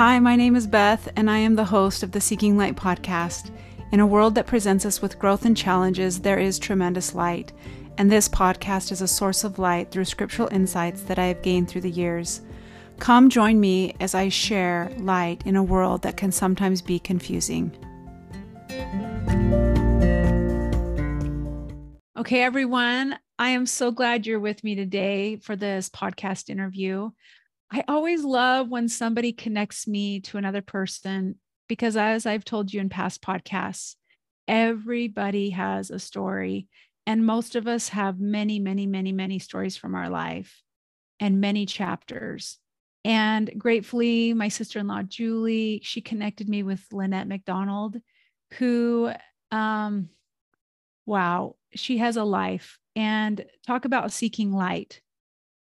Hi, my name is Beth, and I am the host of the Seeking Light podcast. In a world that presents us with growth and challenges, there is tremendous light, and this podcast is a source of light through scriptural insights that I have gained through the years. Come join me as I share light in a world that can sometimes be confusing. Okay, everyone, I am so glad you're with me today for this podcast interview. I always love when somebody connects me to another person because, as I've told you in past podcasts, everybody has a story. And most of us have many, many, many, many stories from our life and many chapters. And gratefully, my sister in law, Julie, she connected me with Lynette McDonald, who, um, wow, she has a life. And talk about seeking light.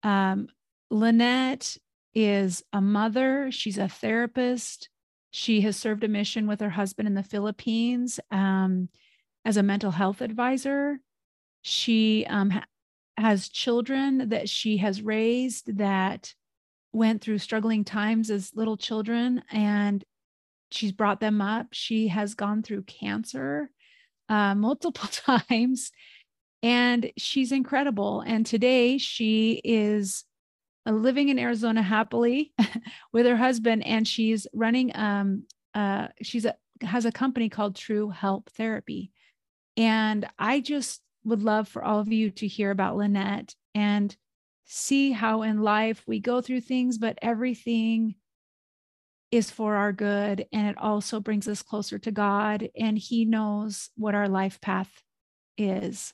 Um, Lynette is a mother, she's a therapist. She has served a mission with her husband in the Philippines um, as a mental health advisor. She um, ha- has children that she has raised that went through struggling times as little children, and she's brought them up. She has gone through cancer uh, multiple times, and she's incredible. And today she is living in Arizona happily with her husband, and she's running. Um, uh, she's a, has a company called True Help Therapy, and I just would love for all of you to hear about Lynette and see how in life we go through things, but everything is for our good, and it also brings us closer to God, and He knows what our life path is.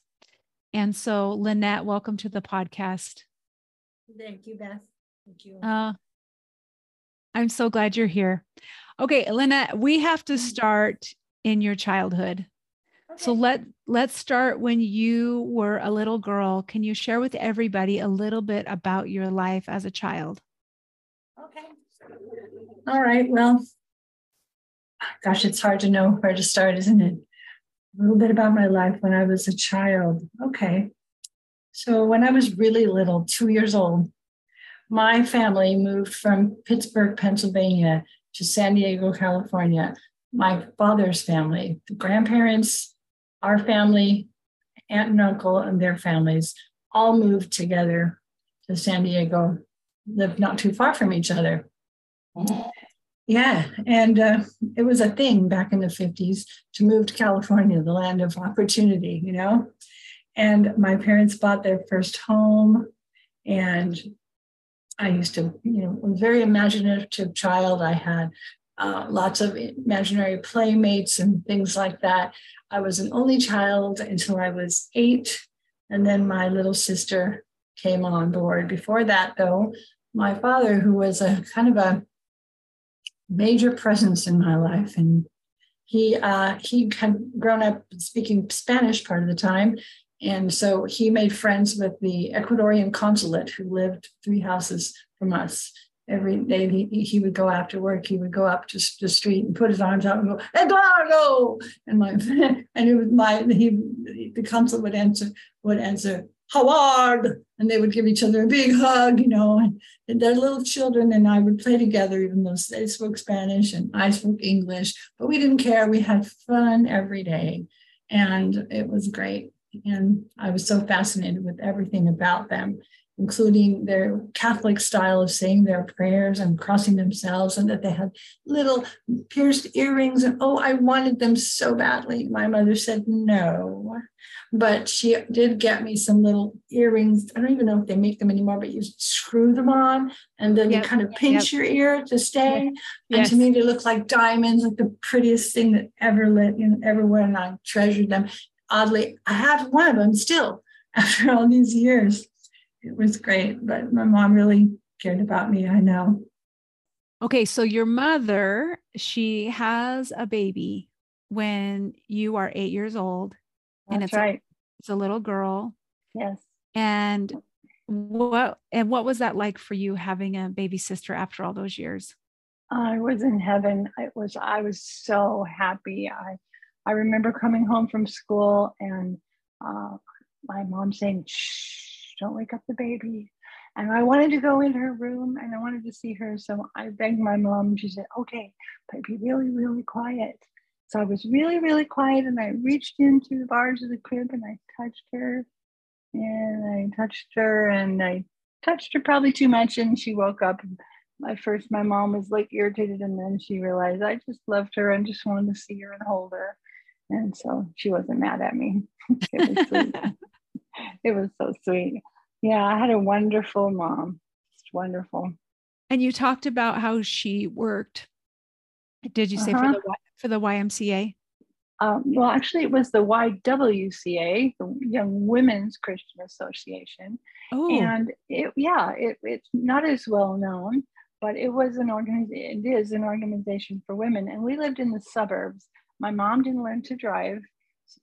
And so, Lynette, welcome to the podcast. Thank you, Beth. Thank you. Uh, I'm so glad you're here. Okay, Elena, we have to mm-hmm. start in your childhood. Okay. So let let's start when you were a little girl. Can you share with everybody a little bit about your life as a child? Okay. All right. Well, gosh, it's hard to know where to start, isn't it? A little bit about my life when I was a child. Okay. So when I was really little, two years old, my family moved from Pittsburgh, Pennsylvania to San Diego, California. My father's family, the grandparents, our family, aunt and uncle, and their families all moved together to San Diego, lived not too far from each other. Yeah, and uh, it was a thing back in the 50s to move to California, the land of opportunity, you know? And my parents bought their first home. And I used to, you know, a very imaginative child. I had uh, lots of imaginary playmates and things like that. I was an only child until I was eight. And then my little sister came on board. Before that, though, my father, who was a kind of a major presence in my life, and he uh, he had grown up speaking Spanish part of the time, and so he made friends with the Ecuadorian consulate who lived three houses from us. Every day he, he would go after work, he would go up to the street and put his arms out and go, Eduardo! And my and it was my he the consulate would answer would answer, Howard, and they would give each other a big hug, you know, and, and their little children and I would play together, even though they spoke Spanish and I spoke English, but we didn't care. We had fun every day, and it was great. And I was so fascinated with everything about them, including their Catholic style of saying their prayers and crossing themselves, and that they had little pierced earrings. And oh, I wanted them so badly. My mother said no. But she did get me some little earrings. I don't even know if they make them anymore, but you screw them on and then yep. you kind of pinch yep. your ear to stay. Yep. And to me, they look like diamonds, like the prettiest thing that ever lit, you know, ever went. And I treasured them oddly, I have one of them still after all these years. It was great, but my mom really cared about me. I know. Okay, so your mother, she has a baby when you are eight years old, That's and it's right. A, it's a little girl. Yes. And what and what was that like for you having a baby sister after all those years? I was in heaven. It was I was so happy. I I remember coming home from school and uh, my mom saying, shh, don't wake up the baby. And I wanted to go in her room and I wanted to see her. So I begged my mom. She said, okay, but be really, really quiet. So I was really, really quiet and I reached into the bars of the crib and I touched her and I touched her and I touched her probably too much and she woke up. At first, my mom was like irritated and then she realized I just loved her and just wanted to see her and hold her. And so she wasn't mad at me. it was sweet. it was so sweet. Yeah, I had a wonderful mom. Just wonderful. And you talked about how she worked. Did you say uh-huh. for the for the YMCA? Um, well, actually, it was the YWCA, the Young Women's Christian Association. Oh. And it, yeah, it, it's not as well known, but it was an organization. It is an organization for women, and we lived in the suburbs. My mom didn't learn to drive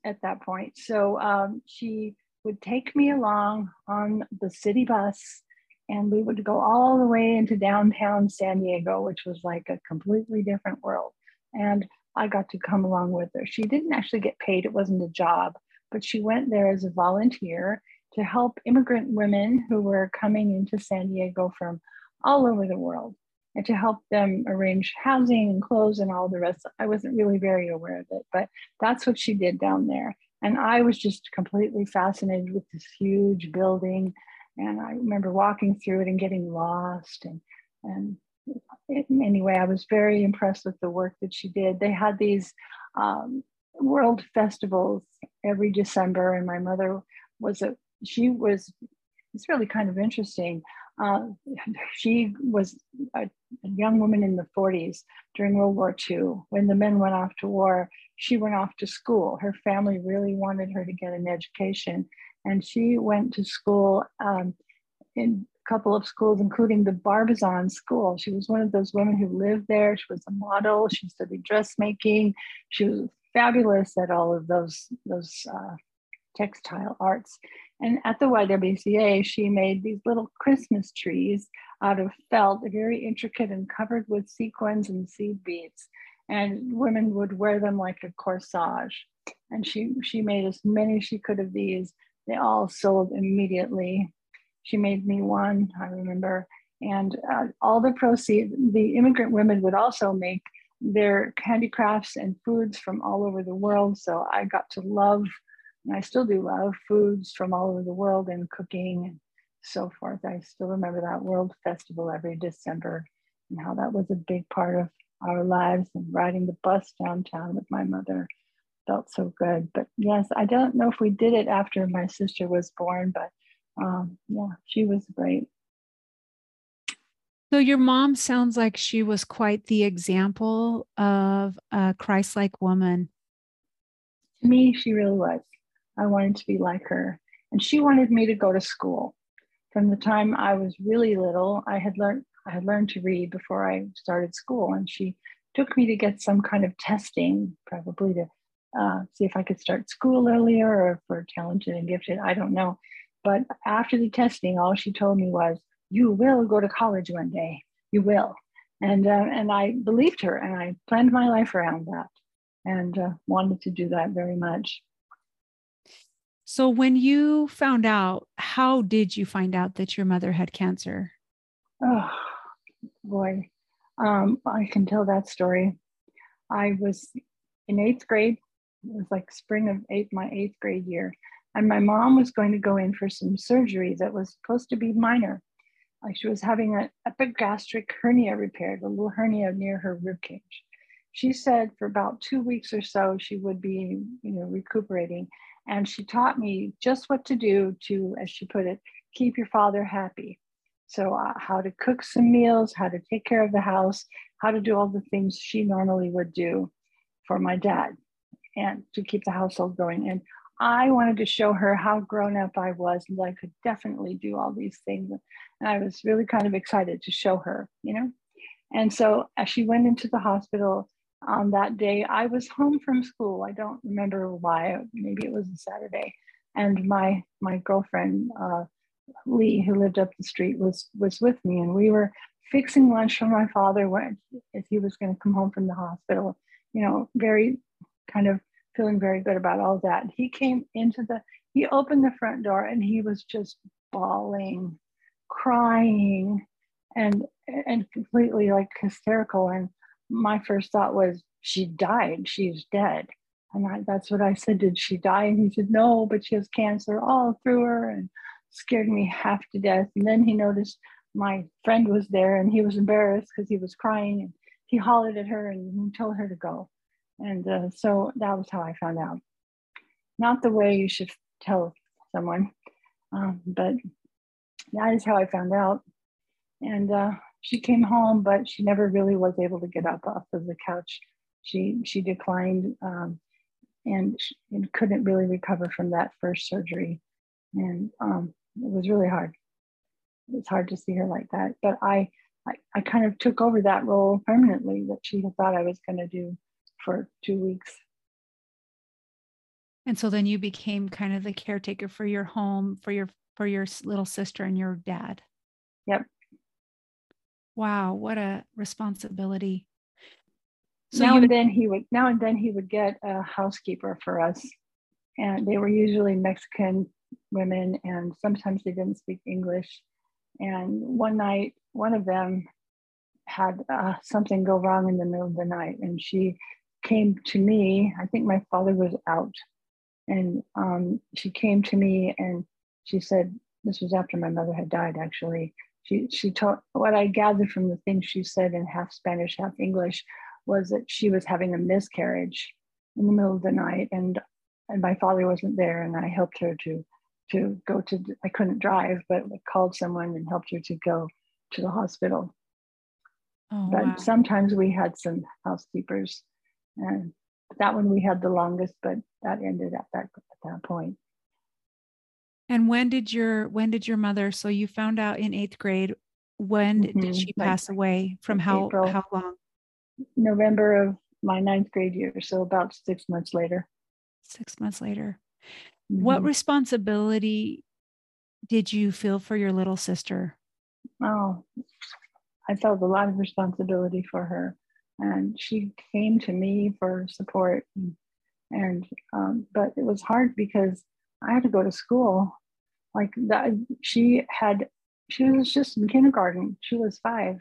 at that point, so um, she would take me along on the city bus and we would go all the way into downtown San Diego, which was like a completely different world. And I got to come along with her. She didn't actually get paid, it wasn't a job, but she went there as a volunteer to help immigrant women who were coming into San Diego from all over the world and to help them arrange housing and clothes and all the rest. I wasn't really very aware of it, but that's what she did down there. And I was just completely fascinated with this huge building. And I remember walking through it and getting lost. And, and anyway, I was very impressed with the work that she did. They had these um, world festivals every December, and my mother was a, she was, it's really kind of interesting. Uh, she was a, a, young woman in the 40s during World War II. When the men went off to war, she went off to school. Her family really wanted her to get an education, and she went to school um, in a couple of schools, including the Barbizon School. She was one of those women who lived there. She was a model. She studied dressmaking. She was fabulous at all of those those uh, textile arts. And at the YWCA, she made these little Christmas trees out of felt, very intricate and covered with sequins and seed beads. And women would wear them like a corsage. And she, she made as many as she could of these. They all sold immediately. She made me one, I remember. And uh, all the proceeds, the immigrant women would also make their handicrafts and foods from all over the world. So I got to love and I still do love foods from all over the world and cooking and so forth. I still remember that World Festival every December and how that was a big part of our lives and riding the bus downtown with my mother felt so good. But yes, I don't know if we did it after my sister was born, but um, yeah, she was great. So your mom sounds like she was quite the example of a Christ-like woman. To me, she really was. I wanted to be like her. And she wanted me to go to school. From the time I was really little, I had learned I had learned to read before I started school, and she took me to get some kind of testing, probably to uh, see if I could start school earlier or we're talented and gifted. I don't know. But after the testing, all she told me was, "You will go to college one day. You will." And uh, and I believed her, and I planned my life around that, and uh, wanted to do that very much. So, when you found out, how did you find out that your mother had cancer? Oh, boy. Um, I can tell that story. I was in eighth grade. It was like spring of eighth, my eighth grade year. And my mom was going to go in for some surgery that was supposed to be minor. Like she was having an epigastric hernia repaired, a little hernia near her rib cage. She said for about two weeks or so she would be, you know, recuperating. And she taught me just what to do to, as she put it, keep your father happy. So, uh, how to cook some meals, how to take care of the house, how to do all the things she normally would do for my dad and to keep the household going. And I wanted to show her how grown up I was and I could definitely do all these things. And I was really kind of excited to show her, you know. And so as she went into the hospital, on that day. I was home from school. I don't remember why. Maybe it was a Saturday, and my my girlfriend uh, Lee, who lived up the street, was was with me, and we were fixing lunch for my father when if he was going to come home from the hospital. You know, very kind of feeling very good about all that. He came into the he opened the front door and he was just bawling crying and and completely like hysterical. And my first thought was, she died. She's dead. And I, that's what I said. Did she die? And he said, no, but she has cancer all through her and scared me half to death. And then he noticed my friend was there and he was embarrassed because he was crying and he hollered at her and told her to go. And uh, so that was how I found out. Not the way you should tell someone, um, but that is how I found out. And uh, she came home, but she never really was able to get up off of the couch. She she declined um, and, she, and couldn't really recover from that first surgery, and um, it was really hard. It was hard to see her like that. But I, I I kind of took over that role permanently that she had thought I was going to do for two weeks. And so then you became kind of the caretaker for your home, for your for your little sister and your dad. Yep. Wow, what a responsibility. So now you, and then he would now and then he would get a housekeeper for us. And they were usually Mexican women and sometimes they didn't speak English. And one night, one of them had uh, something go wrong in the middle of the night and she came to me. I think my father was out and um, she came to me and she said, this was after my mother had died actually she she told what I gathered from the things she said in half Spanish, half English, was that she was having a miscarriage in the middle of the night, and and my father wasn't there, and I helped her to to go to. I couldn't drive, but I called someone and helped her to go to the hospital. Oh, but wow. sometimes we had some housekeepers, and that one we had the longest, but that ended at that at that point. And when did your when did your mother? So you found out in eighth grade. When mm-hmm. did she pass like, away? From how April, how long? November of my ninth grade year, so about six months later. Six months later. Mm-hmm. What responsibility did you feel for your little sister? Oh, I felt a lot of responsibility for her, and she came to me for support. And, and um, but it was hard because I had to go to school. Like that, she had, she was just in kindergarten. She was five,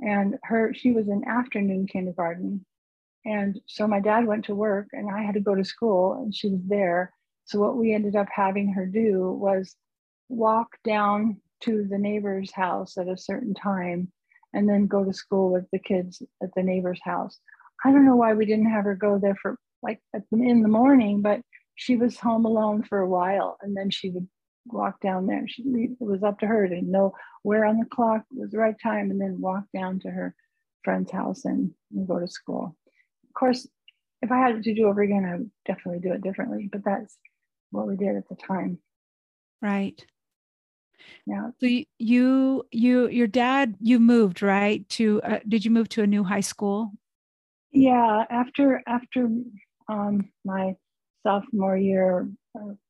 and her she was in afternoon kindergarten, and so my dad went to work, and I had to go to school, and she was there. So what we ended up having her do was walk down to the neighbor's house at a certain time, and then go to school with the kids at the neighbor's house. I don't know why we didn't have her go there for like in the morning, but she was home alone for a while and then she would walk down there. She it was up to her to know where on the clock was the right time and then walk down to her friend's house and, and go to school. Of course, if I had to do over again, I would definitely do it differently, but that's what we did at the time. Right. Yeah. So you, you, your dad, you moved right to. Uh, did you move to a new high school? Yeah. After after um, my sophomore year,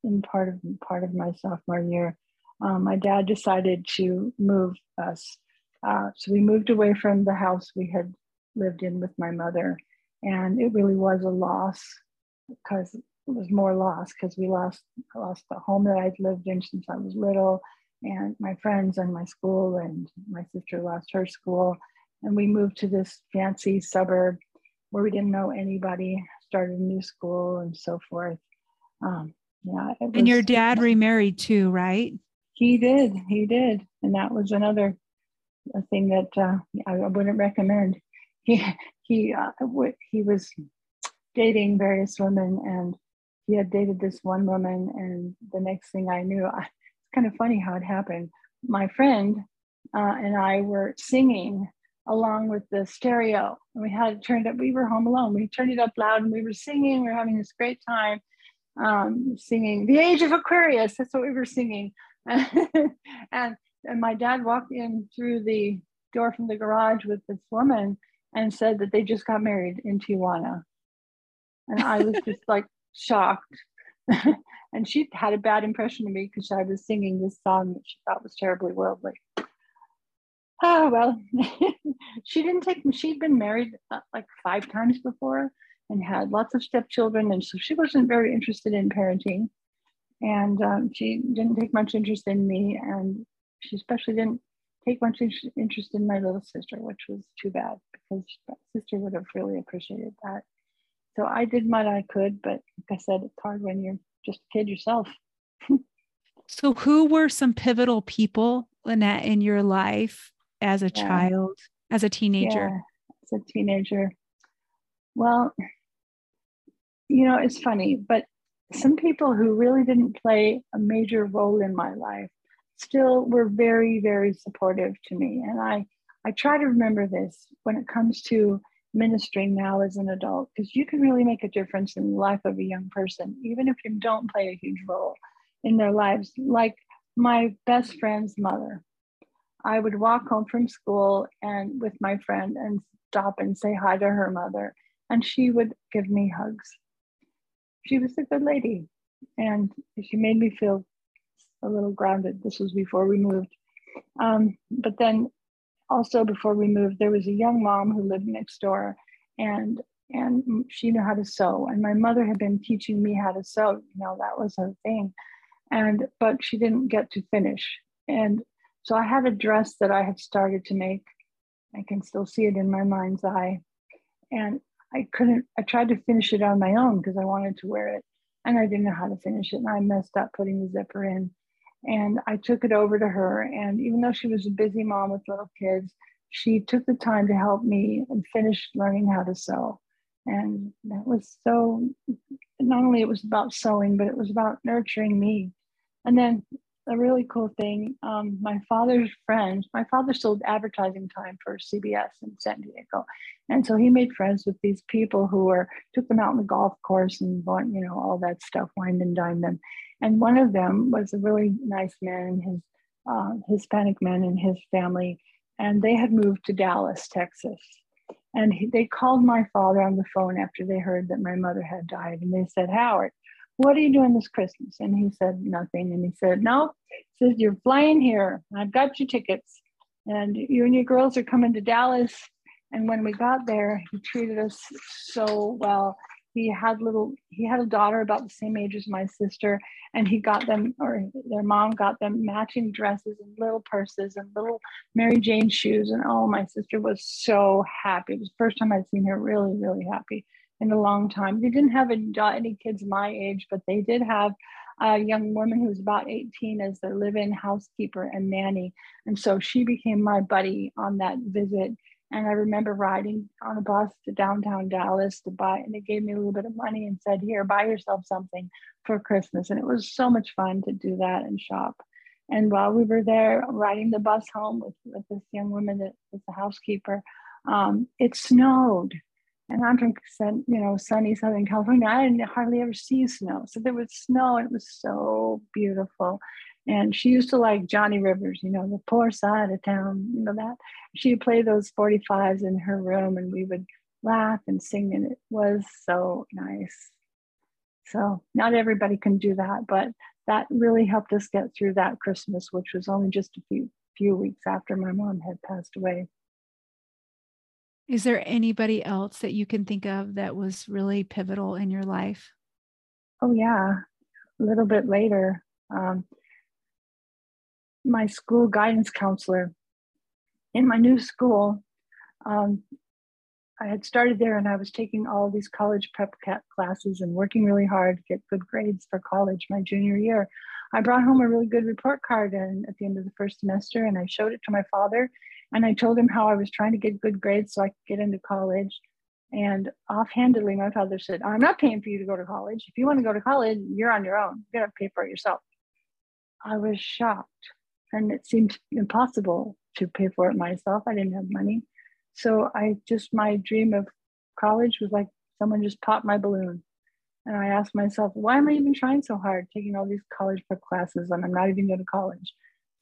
in part of part of my sophomore year, um, my dad decided to move us. Uh, so we moved away from the house we had lived in with my mother, and it really was a loss because it was more loss because we lost lost the home that I'd lived in since I was little, and my friends and my school, and my sister lost her school, and we moved to this fancy suburb where we didn't know anybody started a new school and so forth. Um, yeah. Was, and your dad remarried too, right? He did. He did. And that was another thing that uh, I, wouldn't recommend. He he uh, w- he was dating various women, and he had dated this one woman, and the next thing I knew, I, it's kind of funny how it happened. My friend uh, and I were singing along with the stereo. And we had it turned up, we were home alone. We turned it up loud and we were singing, we were having this great time um, singing The Age of Aquarius. That's what we were singing. and, and my dad walked in through the door from the garage with this woman and said that they just got married in Tijuana. And I was just like shocked. and she had a bad impression of me because I was singing this song that she thought was terribly worldly. Oh, well, she didn't take, she'd been married uh, like five times before and had lots of stepchildren. And so she wasn't very interested in parenting. And um, she didn't take much interest in me. And she especially didn't take much interest in my little sister, which was too bad because my sister would have really appreciated that. So I did what I could, but like I said, it's hard when you're just a kid yourself. so, who were some pivotal people, Lynette, in your life as a yeah. child, as a teenager? Yeah, as a teenager. Well, you know, it's funny, but some people who really didn't play a major role in my life still were very, very supportive to me. And I, I try to remember this when it comes to ministering now as an adult, because you can really make a difference in the life of a young person, even if you don't play a huge role in their lives. Like my best friend's mother. I would walk home from school and with my friend and stop and say hi to her mother, and she would give me hugs. She was a good lady, and she made me feel a little grounded. This was before we moved. Um, but then also before we moved, there was a young mom who lived next door and and she knew how to sew. And my mother had been teaching me how to sew, you know, that was her thing. And but she didn't get to finish. And so I had a dress that I had started to make. I can still see it in my mind's eye. And I couldn't, I tried to finish it on my own because I wanted to wear it. And I didn't know how to finish it. And I messed up putting the zipper in. And I took it over to her. And even though she was a busy mom with little kids, she took the time to help me and finish learning how to sew. And that was so, not only it was about sewing, but it was about nurturing me. And then a really cool thing, um, my father's friend, my father sold advertising time for CBS in San Diego. And so he made friends with these people who were, took them out on the golf course and, bought you know, all that stuff, wined and dined them. And one of them was a really nice man, his uh, Hispanic man and his family, and they had moved to Dallas, Texas. And he, they called my father on the phone after they heard that my mother had died, and they said, Howard, what are you doing this Christmas? And he said, nothing. And he said, no, he says, you're flying here. I've got your tickets. And you and your girls are coming to Dallas. And when we got there, he treated us so well he had little he had a daughter about the same age as my sister and he got them or their mom got them matching dresses and little purses and little mary jane shoes and oh my sister was so happy it was the first time i'd seen her really really happy in a long time they didn't have any kids my age but they did have a young woman who was about 18 as their live-in housekeeper and nanny and so she became my buddy on that visit and I remember riding on a bus to downtown Dallas to buy, and they gave me a little bit of money and said, Here, buy yourself something for Christmas. And it was so much fun to do that and shop. And while we were there riding the bus home with, with this young woman that was the housekeeper, um, it snowed. And I'm from you know sunny Southern California. I didn't hardly ever see snow, so there was snow, and it was so beautiful. And she used to like Johnny Rivers, you know, the poor side of town, you know that. She'd play those 45s in her room and we would laugh and sing, and it was so nice. So, not everybody can do that, but that really helped us get through that Christmas, which was only just a few few weeks after my mom had passed away. Is there anybody else that you can think of that was really pivotal in your life? Oh yeah, a little bit later. Um, my school guidance counselor in my new school. Um, I had started there and I was taking all these college prep classes and working really hard to get good grades for college my junior year. I brought home a really good report card and at the end of the first semester and I showed it to my father and I told him how I was trying to get good grades so I could get into college. And offhandedly, my father said, I'm not paying for you to go to college. If you want to go to college, you're on your own. You gotta pay for it yourself. I was shocked and it seemed impossible to pay for it myself. I didn't have money. So I just, my dream of college was like someone just popped my balloon. And I asked myself, why am I even trying so hard, taking all these college prep classes and I'm not even going to college?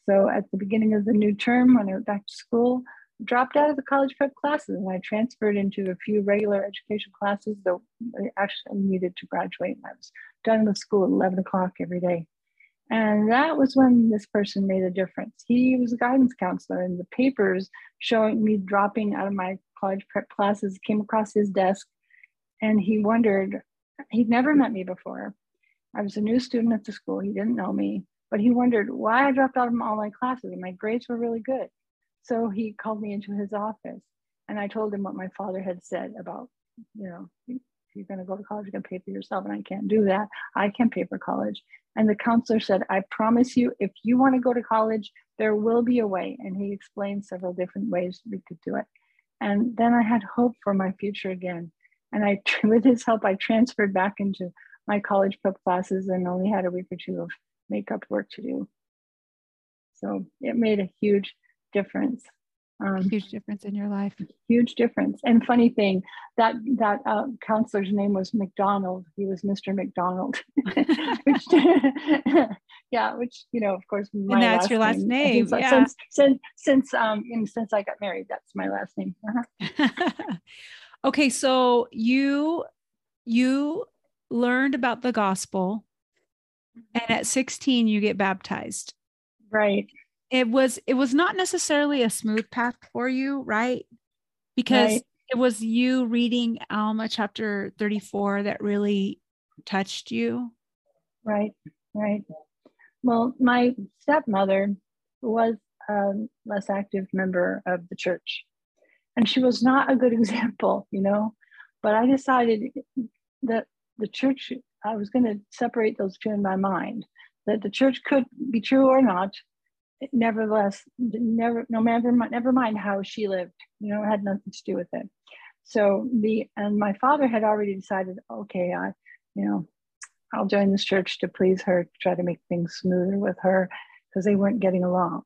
So at the beginning of the new term, when I went back to school, dropped out of the college prep classes and I transferred into a few regular education classes that I actually needed to graduate. And I was done with school at 11 o'clock every day. And that was when this person made a difference. He was a guidance counselor, and the papers showing me dropping out of my college prep classes came across his desk. And he wondered, he'd never met me before. I was a new student at the school, he didn't know me. But he wondered why I dropped out of all my classes and my grades were really good. So he called me into his office and I told him what my father had said about, you know, if you're going to go to college, you can pay for yourself. And I can't do that. I can pay for college. And the counselor said, I promise you, if you want to go to college, there will be a way. And he explained several different ways we could do it. And then I had hope for my future again. And I, with his help, I transferred back into my college prep classes and only had a week or two of makeup work to do. So it made a huge difference. Um, huge difference in your life. Huge difference. And funny thing, that that uh, counselor's name was McDonald. He was Mr. McDonald. which, yeah, which you know, of course, my and that's last your last name. name. yeah. Since since since um since I got married, that's my last name. Uh-huh. okay, so you you learned about the gospel, and at 16 you get baptized. Right. It was it was not necessarily a smooth path for you right? Because right. it was you reading alma chapter 34 that really touched you. Right right. Well my stepmother was a less active member of the church and she was not a good example you know? But i decided that the church i was going to separate those two in my mind that the church could be true or not nevertheless, never, no matter, never mind how she lived, you know, had nothing to do with it. So the, and my father had already decided, okay, I, you know, I'll join this church to please her, to try to make things smoother with her because they weren't getting along.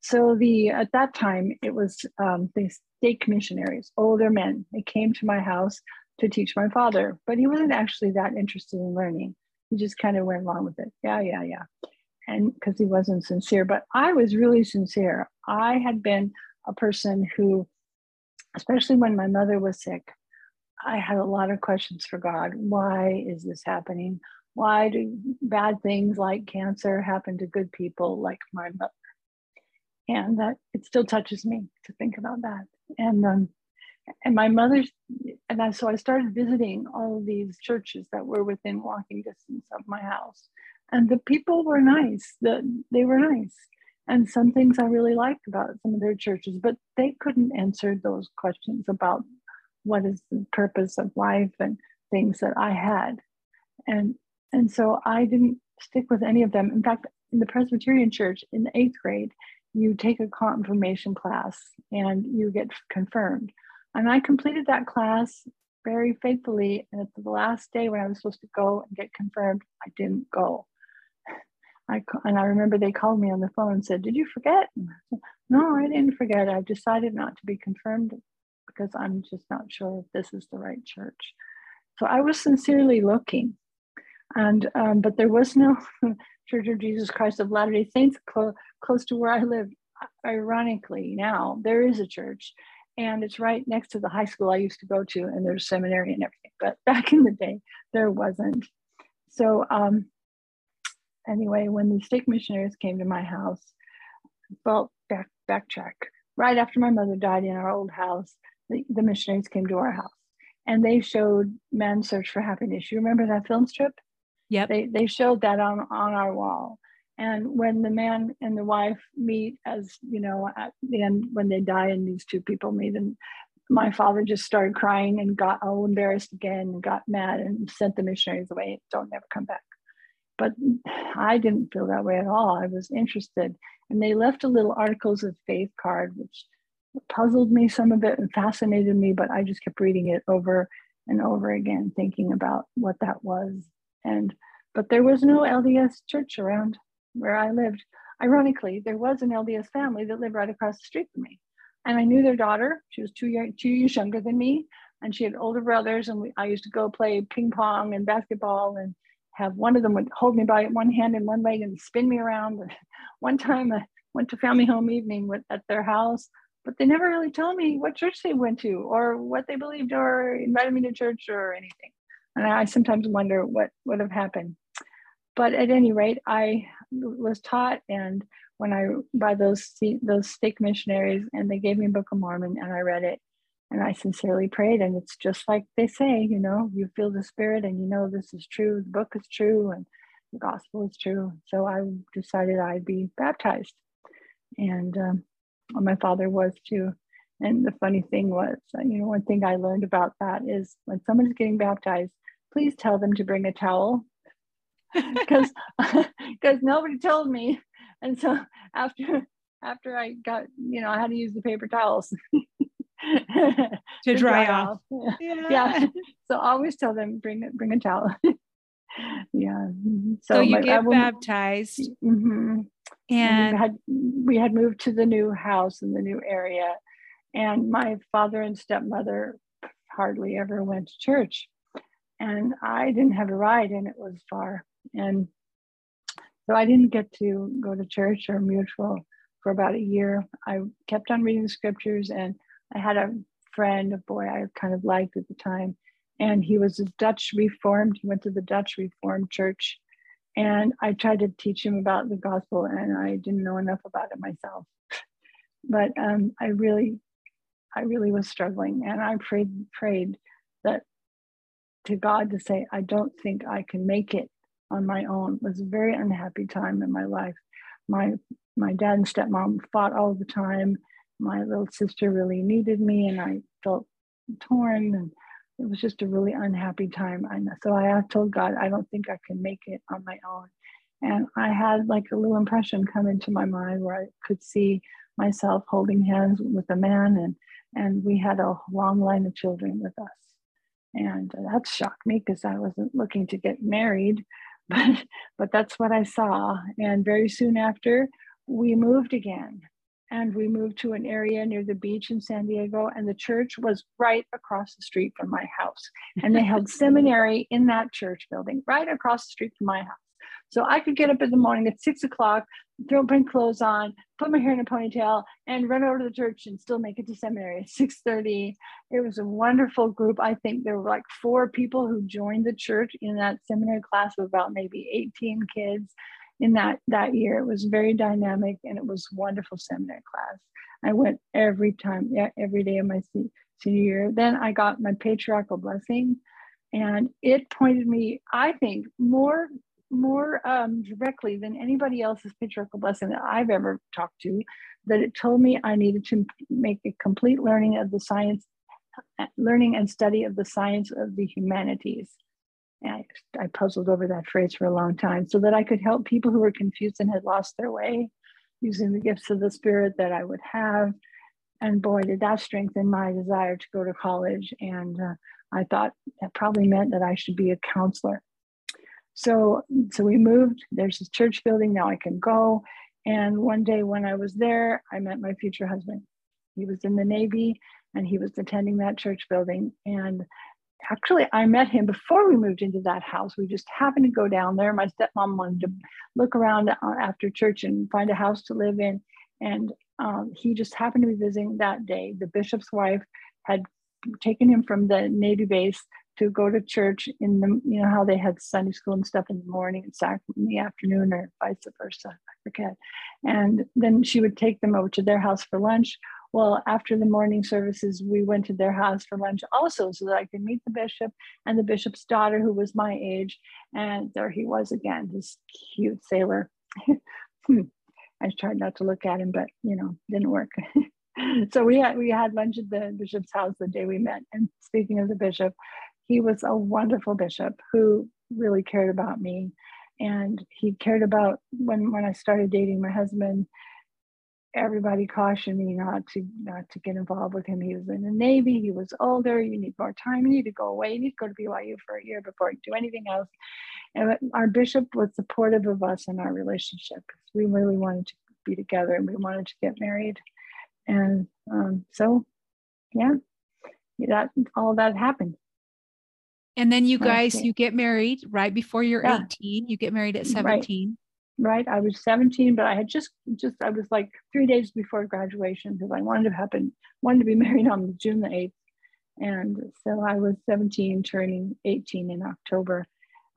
So the, at that time, it was um, the stake missionaries, older men. They came to my house to teach my father, but he wasn't actually that interested in learning. He just kind of went along with it. Yeah, yeah, yeah and because he wasn't sincere, but I was really sincere. I had been a person who, especially when my mother was sick, I had a lot of questions for God. Why is this happening? Why do bad things like cancer happen to good people like my mother? And that it still touches me to think about that. And um, and my mother's and I, so I started visiting all of these churches that were within walking distance of my house. And the people were nice the, they were nice. And some things i really liked about some of their churches but they couldn't answer those questions about what is the purpose of life and things that i had. And and so i didn't stick with any of them. In fact in the presbyterian church in the eighth grade you take a confirmation class and you get confirmed and i completed that class very faithfully and at the last day when i was supposed to go and get confirmed i didn't go I and I remember they called me on the phone and said, "Did you forget?" Said, no, I didn't forget. I've decided not to be confirmed because I'm just not sure if this is the right church. So I was sincerely looking, and um, but there was no Church of Jesus Christ of Latter Day Saints clo- close to where I live. Ironically, now there is a church, and it's right next to the high school I used to go to, and there's seminary and everything. But back in the day, there wasn't. So um, anyway, when the stake missionaries came to my house, well, back backtrack. Right after my mother died in our old house, the, the missionaries came to our house and they showed Man's Search for Happiness. You remember that film strip? Yep. They they showed that on on our wall. And when the man and the wife meet, as you know, at the end when they die, and these two people meet, and my father just started crying and got all embarrassed again and got mad and sent the missionaries away. Don't ever come back. But I didn't feel that way at all. I was interested. And they left a little articles of faith card, which puzzled me some of it and fascinated me, but I just kept reading it over and over again, thinking about what that was. And but there was no LDS church around where I lived. Ironically, there was an LDS family that lived right across the street from me. And I knew their daughter. She was two, year, two years younger than me. And she had older brothers. And we, I used to go play ping pong and basketball and have one of them would hold me by one hand and one leg and spin me around. one time I went to family home evening with, at their house, but they never really told me what church they went to or what they believed or invited me to church or anything. And I sometimes wonder what would have happened. But at any rate, I was taught and when I by those those stake missionaries and they gave me Book of Mormon and I read it and I sincerely prayed. And it's just like they say, you know, you feel the spirit and you know this is true, the book is true, and the gospel is true. So I decided I'd be baptized. And um, my father was too. And the funny thing was, uh, you know, one thing I learned about that is when someone's getting baptized, please tell them to bring a towel because because nobody told me. And so after after I got, you know, I had to use the paper towels to, to, dry, dry off. off. Yeah. yeah. So always tell them bring bring a towel. yeah. So, so you get baptized. Mm-hmm. And, and we, had, we had moved to the new house in the new area. And my father and stepmother hardly ever went to church. And I didn't have a ride, and it was far. And so I didn't get to go to church or mutual for about a year. I kept on reading the scriptures, and I had a friend, a boy I kind of liked at the time, and he was a Dutch Reformed. He went to the Dutch Reformed Church, and I tried to teach him about the gospel, and I didn't know enough about it myself. But um, I really, I really was struggling, and I prayed, prayed that to God to say, I don't think I can make it on my own. It was a very unhappy time in my life. My my dad and stepmom fought all the time. My little sister really needed me, and I felt torn and it was just a really unhappy time. And so I told God, I don't think I can make it on my own. And I had like a little impression come into my mind where I could see myself holding hands with a man, and and we had a long line of children with us. And uh, that shocked me because I wasn't looking to get married, but but that's what I saw. And very soon after, we moved again and we moved to an area near the beach in San Diego, and the church was right across the street from my house. And they held seminary in that church building, right across the street from my house. So I could get up in the morning at six o'clock, throw my clothes on, put my hair in a ponytail, and run over to the church and still make it to seminary at six thirty. It was a wonderful group. I think there were like four people who joined the church in that seminary class of about maybe eighteen kids in that that year. It was very dynamic and it was wonderful seminary class. I went every time, yeah, every day of my senior year. Then I got my patriarchal blessing, and it pointed me, I think, more more um, directly than anybody else's patriarchal blessing that I've ever talked to. That it told me I needed to make a complete learning of the science, learning and study of the science of the humanities I, I puzzled over that phrase for a long time so that I could help people who were confused and had lost their way using the gifts of the Spirit that I would have. And boy, did that strengthen my desire to go to college. And uh, I thought that probably meant that I should be a counselor. So, so we moved. There's this church building now. I can go. And one day when I was there, I met my future husband. He was in the Navy and he was attending that church building. And actually i met him before we moved into that house we just happened to go down there my stepmom wanted to look around uh, after church and find a house to live in and um, he just happened to be visiting that day the bishop's wife had taken him from the navy base to go to church in the you know how they had sunday school and stuff in the morning and sacrament in the afternoon or vice versa i forget and then she would take them over to their house for lunch well, after the morning services, we went to their house for lunch also so that I could meet the bishop and the bishop's daughter, who was my age. And there he was again, this cute sailor. Hmm. I tried not to look at him, but you know, didn't work. so we had we had lunch at the bishop's house the day we met. And speaking of the bishop, he was a wonderful bishop who really cared about me. And he cared about when when I started dating my husband, everybody cautioned me not to not to get involved with him. He was in the Navy. He was older. You need more time. You need to go away. You need to go to BYU for a year before you do anything else. And our bishop was supportive of us in our relationship we really wanted to be together and we wanted to get married. And um, so, yeah, that all that happened. And then you guys, you get married right before you're yeah. 18. You get married at 17. Right right i was 17 but i had just just i was like three days before graduation because i wanted to happen wanted to be married on june the 8th and so i was 17 turning 18 in october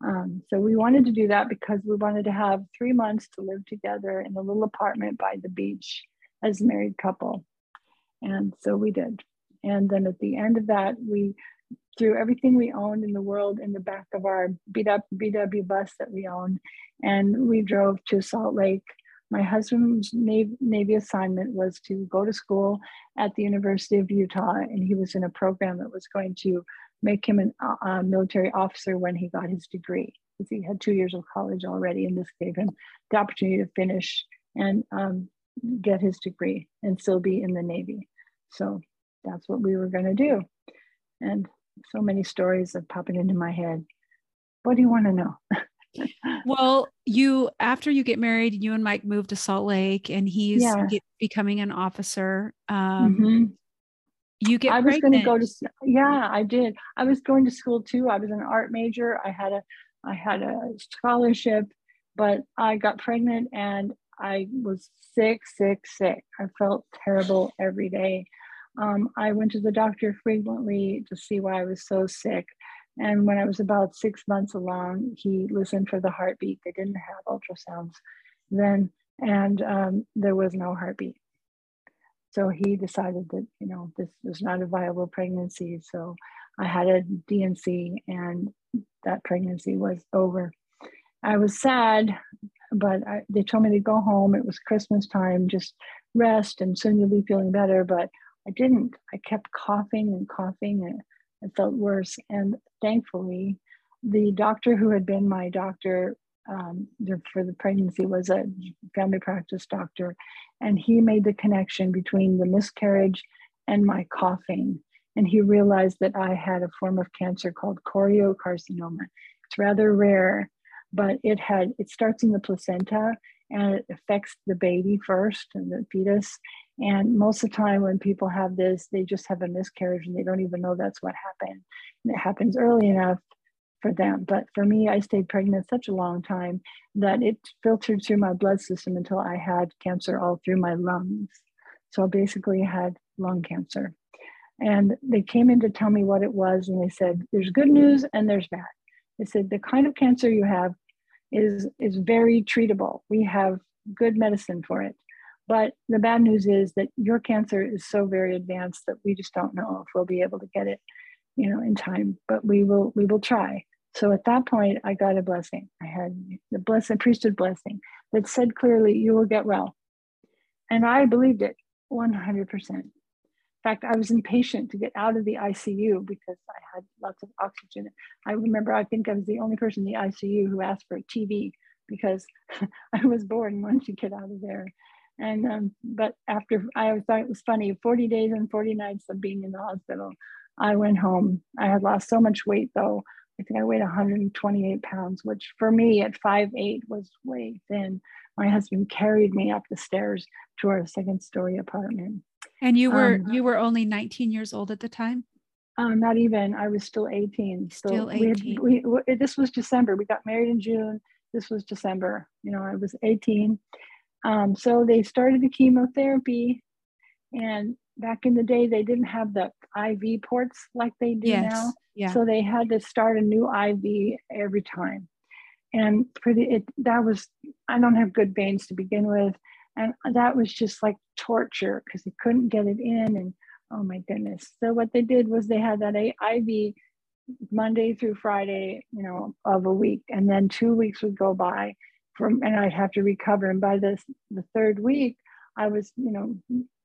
um, so we wanted to do that because we wanted to have three months to live together in a little apartment by the beach as a married couple and so we did and then at the end of that we threw everything we owned in the world in the back of our beat up VW bus that we owned and we drove to Salt Lake. My husband's Navy, assignment was to go to school at the University of Utah, and he was in a program that was going to make him a uh, military officer when he got his degree. Because he had two years of college already, and this gave him the opportunity to finish and um, get his degree and still be in the Navy. So that's what we were going to do. And so many stories are popping into my head. What do you want to know? well, you after you get married, you and Mike moved to Salt Lake, and he's yeah. get, becoming an officer. Um, mm-hmm. You get. I was going to go to. Yeah, I did. I was going to school too. I was an art major. I had a, I had a scholarship, but I got pregnant and I was sick, sick, sick. I felt terrible every day. Um, I went to the doctor frequently to see why I was so sick. And when I was about six months along, he listened for the heartbeat. They didn't have ultrasounds then, and um, there was no heartbeat. So he decided that, you know, this was not a viable pregnancy. So I had a D&C and that pregnancy was over. I was sad, but I, they told me to go home. It was Christmas time, just rest, and soon you'll be feeling better. But I didn't. I kept coughing and coughing, and it felt worse. And thankfully, the doctor who had been my doctor um, for the pregnancy was a family practice doctor, and he made the connection between the miscarriage and my coughing. And he realized that I had a form of cancer called choriocarcinoma. It's rather rare, but it had it starts in the placenta and it affects the baby first and the fetus. And most of the time, when people have this, they just have a miscarriage and they don't even know that's what happened. And it happens early enough for them. But for me, I stayed pregnant such a long time that it filtered through my blood system until I had cancer all through my lungs. So I basically had lung cancer. And they came in to tell me what it was, and they said, There's good news and there's bad. They said, The kind of cancer you have is, is very treatable. We have good medicine for it. But the bad news is that your cancer is so very advanced that we just don't know if we'll be able to get it, you know, in time. But we will we will try. So at that point, I got a blessing. I had the blessing, priesthood blessing that said clearly, "You will get well," and I believed it 100 percent. In fact, I was impatient to get out of the ICU because I had lots of oxygen. I remember, I think I was the only person in the ICU who asked for a TV because I was bored and wanted to get out of there. And um, but after I thought it was funny, 40 days and 40 nights of being in the hospital, I went home. I had lost so much weight though. I think I weighed 128 pounds, which for me at 5'8 was way thin. My husband carried me up the stairs to our second story apartment. And you were um, you were only 19 years old at the time? Um, not even. I was still 18. Still 18. We, had, we, this was December. We got married in June. This was December. You know, I was 18. Um, so they started the chemotherapy, and back in the day, they didn't have the IV ports like they do yes. now. Yeah. So they had to start a new IV every time. And pretty it that was I don't have good veins to begin with. And that was just like torture because they couldn't get it in. And oh my goodness. So what they did was they had that IV Monday through Friday, you know, of a week. And then two weeks would go by from and I'd have to recover. And by this the third week, I was, you know,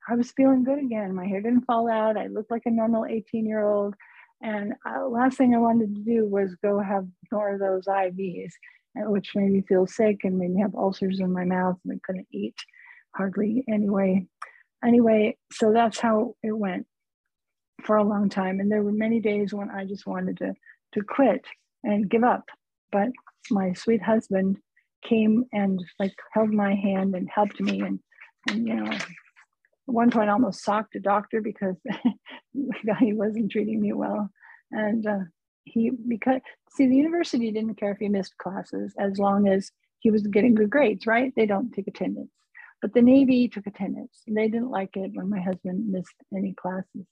I was feeling good again. My hair didn't fall out. I looked like a normal 18 year old. And uh, last thing I wanted to do was go have more of those IVs, which made me feel sick and made me have ulcers in my mouth and I couldn't eat hardly anyway. Anyway, so that's how it went for a long time. And there were many days when I just wanted to, to quit and give up. But my sweet husband came and like held my hand and helped me and, and you know at one point I almost socked a doctor because he wasn't treating me well and uh, he because see the university didn't care if he missed classes as long as he was getting good grades right they don't take attendance but the navy took attendance they didn't like it when my husband missed any classes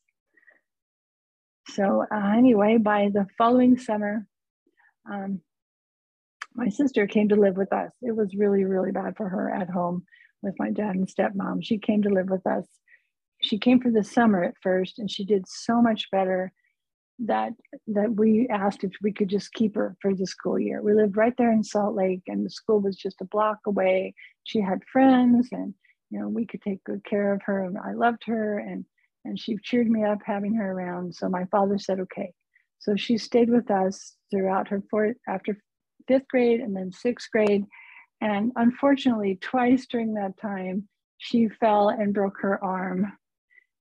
so uh, anyway by the following summer um, my sister came to live with us. It was really, really bad for her at home with my dad and stepmom. She came to live with us. She came for the summer at first, and she did so much better. That that we asked if we could just keep her for the school year. We lived right there in Salt Lake, and the school was just a block away. She had friends, and you know we could take good care of her. And I loved her, and and she cheered me up having her around. So my father said, "Okay." So she stayed with us throughout her fourth after fifth grade and then sixth grade, and unfortunately, twice during that time, she fell and broke her arm.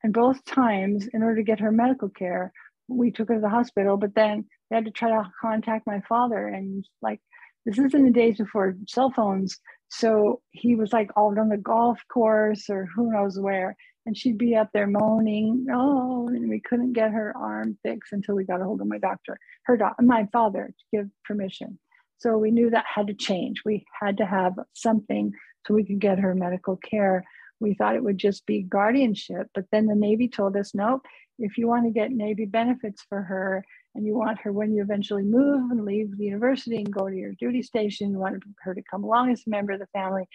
And both times, in order to get her medical care, we took her to the hospital, but then they had to try to contact my father. And like, this is in the days before cell phones. So he was like all on the golf course or who knows where. And she'd be up there moaning, oh, and we couldn't get her arm fixed until we got a hold of my doctor, her my father to give permission. So we knew that had to change. We had to have something so we could get her medical care. We thought it would just be guardianship, but then the Navy told us, nope, if you want to get Navy benefits for her and you want her when you eventually move and leave the university and go to your duty station, you want her to come along as a member of the family,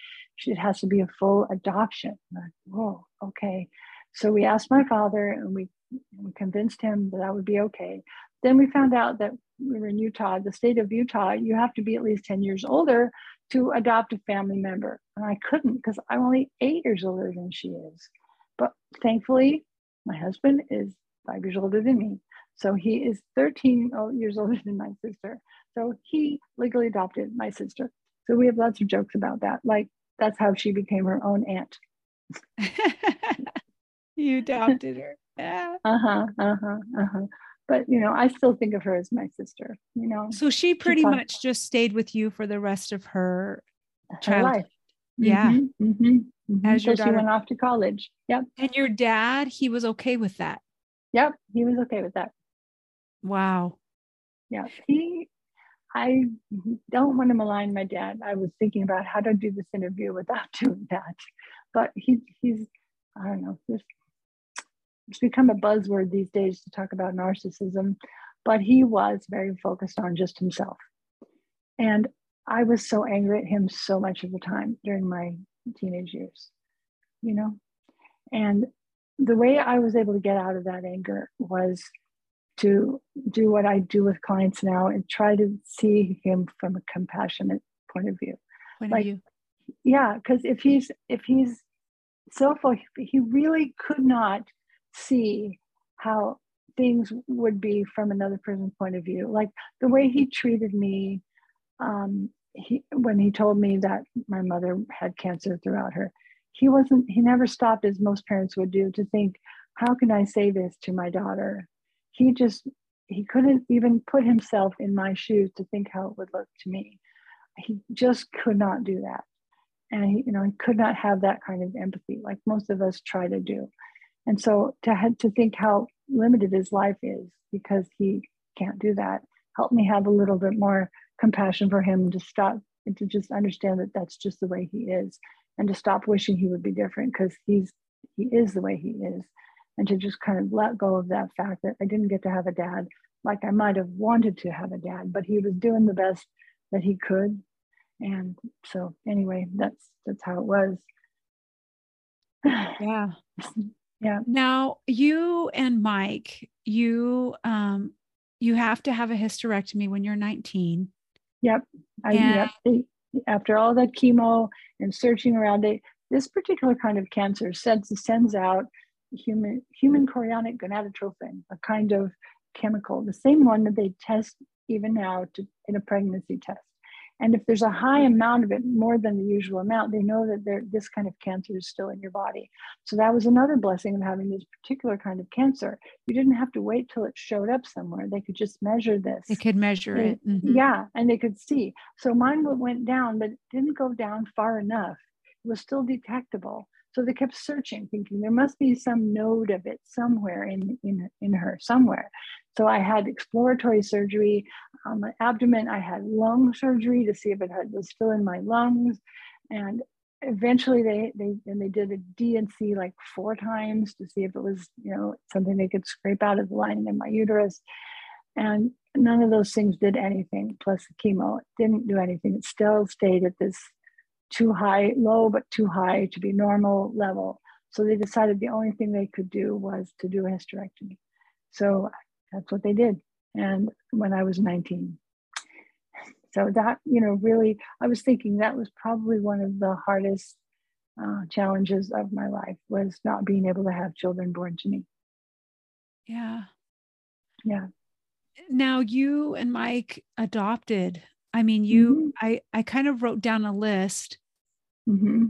it has to be a full adoption. Like, whoa, okay. So we asked my father and we, we convinced him that that would be okay. Then we found out that we were in Utah, the state of Utah, you have to be at least 10 years older to adopt a family member. And I couldn't because I'm only eight years older than she is. But thankfully, my husband is five years older than me. So he is 13 years older than my sister. So he legally adopted my sister. So we have lots of jokes about that. Like that's how she became her own aunt. you adopted her. Yeah. Uh-huh. Uh-huh. Uh-huh. But you know, I still think of her as my sister, you know. So she pretty she much just stayed with you for the rest of her, her life. Yeah. Mm-hmm, mm-hmm. Mm-hmm. As your daughter. she went off to college. Yep. And your dad, he was okay with that. Yep, he was okay with that. Wow. Yeah, he. I don't want to malign my dad. I was thinking about how to do this interview without doing that, but he he's I don't know. This it's become a buzzword these days to talk about narcissism, but he was very focused on just himself, and I was so angry at him so much of the time during my teenage years, you know? And the way I was able to get out of that anger was to do what I do with clients now and try to see him from a compassionate point of view. Point like, of view. Yeah, because if he's if he's so full, he really could not see how things would be from another person's point of view. Like the way he treated me, um, he when he told me that my mother had cancer throughout her he wasn't he never stopped as most parents would do to think how can i say this to my daughter? He just he couldn't even put himself in my shoes to think how it would look to me. He just could not do that. And he, you know he could not have that kind of empathy like most of us try to do and so to have to think how limited his life is because he can't do that helped me have a little bit more compassion for him to stop and to just understand that that's just the way he is and to stop wishing he would be different because he's he is the way he is. And to just kind of let go of that fact that i didn't get to have a dad like i might have wanted to have a dad but he was doing the best that he could. And so anyway that's that's how it was. Yeah yeah now you and mike you um you have to have a hysterectomy when you're 19 Yep. I, yep. after all that chemo and searching around, it, this particular kind of cancer sends, sends out human human chorionic gonadotropin, a kind of chemical, the same one that they test even now to, in a pregnancy test. And if there's a high amount of it, more than the usual amount, they know that this kind of cancer is still in your body. So that was another blessing of having this particular kind of cancer. You didn't have to wait till it showed up somewhere. They could just measure this. They could measure they, it. Mm-hmm. Yeah, and they could see. So mine went down, but it didn't go down far enough. It was still detectable. So they kept searching, thinking there must be some node of it somewhere in, in, in her, somewhere. So I had exploratory surgery on my abdomen. I had lung surgery to see if it had, was still in my lungs. And eventually they, they, and they did a D&C like four times to see if it was, you know, something they could scrape out of the lining of my uterus. And none of those things did anything, plus the chemo it didn't do anything. It still stayed at this too high, low, but too high to be normal level. So they decided the only thing they could do was to do a hysterectomy. So that's what they did. And when I was 19. So that, you know, really, I was thinking that was probably one of the hardest uh, challenges of my life was not being able to have children born to me. Yeah. Yeah. Now you and Mike adopted. I mean, you, mm-hmm. I, I kind of wrote down a list. Mm-hmm.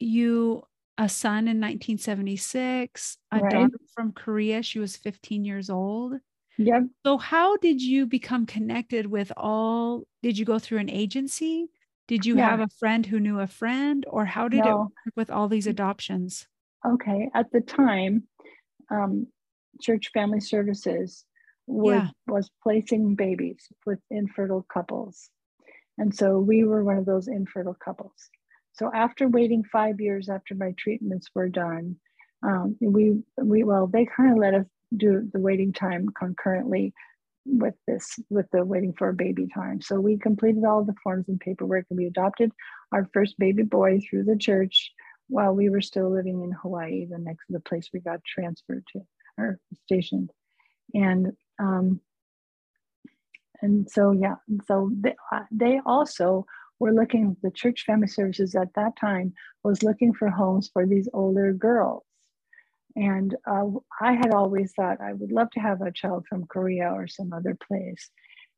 You, a son in 1976, a right. daughter from Korea. She was 15 years old. Yep. So, how did you become connected with all? Did you go through an agency? Did you yeah. have a friend who knew a friend, or how did no. it work with all these adoptions? Okay. At the time, um, Church Family Services was, yeah. was placing babies with infertile couples. And so we were one of those infertile couples. So after waiting five years after my treatments were done, um, we we well they kind of let us do the waiting time concurrently with this with the waiting for a baby time. So we completed all the forms and paperwork and we adopted our first baby boy through the church while we were still living in hawaii the next the place we got transferred to or stationed. And um and so yeah so they, uh, they also were looking the church family services at that time was looking for homes for these older girls and uh, I had always thought I would love to have a child from Korea or some other place.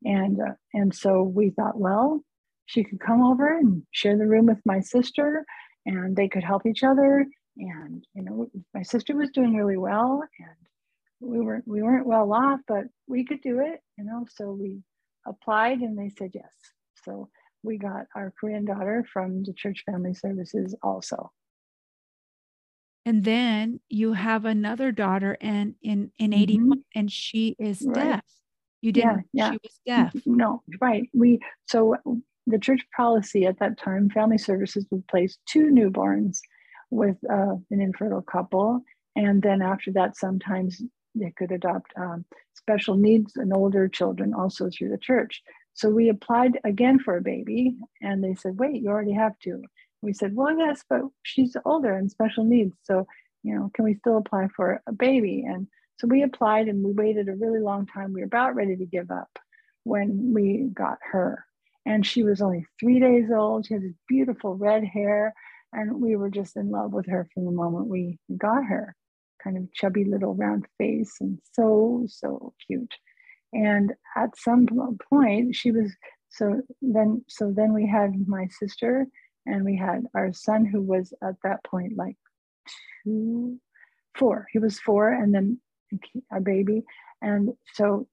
And, uh, and so we thought, well, she could come over and share the room with my sister and they could help each other. And, you know, my sister was doing really well and we weren't, we weren't well off, but we could do it, you know, so we applied and they said yes. So we got our Korean daughter from the church family services also and then you have another daughter and in in 81 mm-hmm. and she is right. deaf you didn't yeah, yeah. she was deaf no right we so the church policy at that time family services would place two newborns with uh, an infertile couple and then after that sometimes they could adopt um, special needs and older children also through the church so we applied again for a baby and they said wait you already have two we said, well, yes, but she's older and special needs. So, you know, can we still apply for a baby? And so we applied and we waited a really long time. We were about ready to give up when we got her. And she was only three days old. She had this beautiful red hair. And we were just in love with her from the moment we got her. Kind of chubby little round face and so, so cute. And at some point, she was so then so then we had my sister and we had our son who was at that point like two four. He was four and then our baby. And so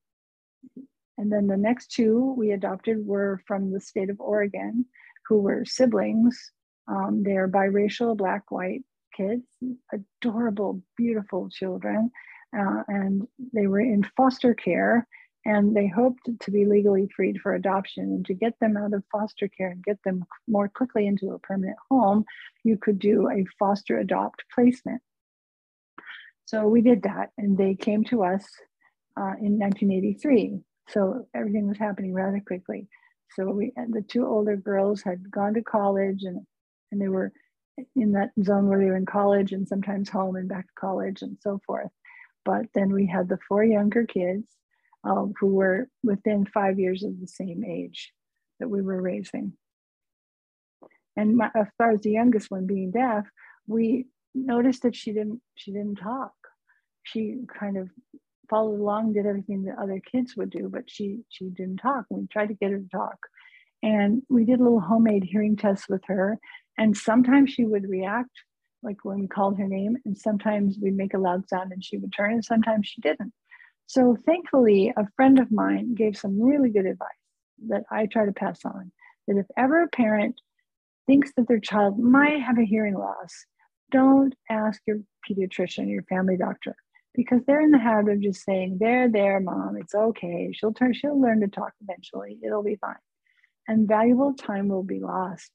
and then the next two we adopted were from the state of oregon who were siblings. Um, they're biracial black white kids adorable beautiful children uh, and they were in foster care and they hoped to be legally freed for adoption. And to get them out of foster care and get them more quickly into a permanent home you could do a foster adopt placement. So we did that and they came to us uh, in 1983 so everything was happening rather quickly. So we the two older girls had gone to college and and they were in that zone where they were in college and sometimes home and back to college and so forth. But then we had the four younger kids um, who were within five years of the same age that we were raising. And my, as far as the youngest one being deaf, we noticed that she didn't she didn't talk. She kind of followed along, did everything that other kids would do, but she she didn't talk. We tried to get her to talk, and we did little homemade hearing tests with her. And sometimes she would react like when we called her name, and sometimes we'd make a loud sound and she would turn, and sometimes she didn't. So thankfully, a friend of mine gave some really good advice that I try to pass on. That if ever a parent thinks that their child might have a hearing loss, don't ask your pediatrician, your family doctor, because they're in the habit of just saying, "There, there, mom, it's okay. She'll turn. She'll learn to talk eventually. It'll be fine." And valuable time will be lost.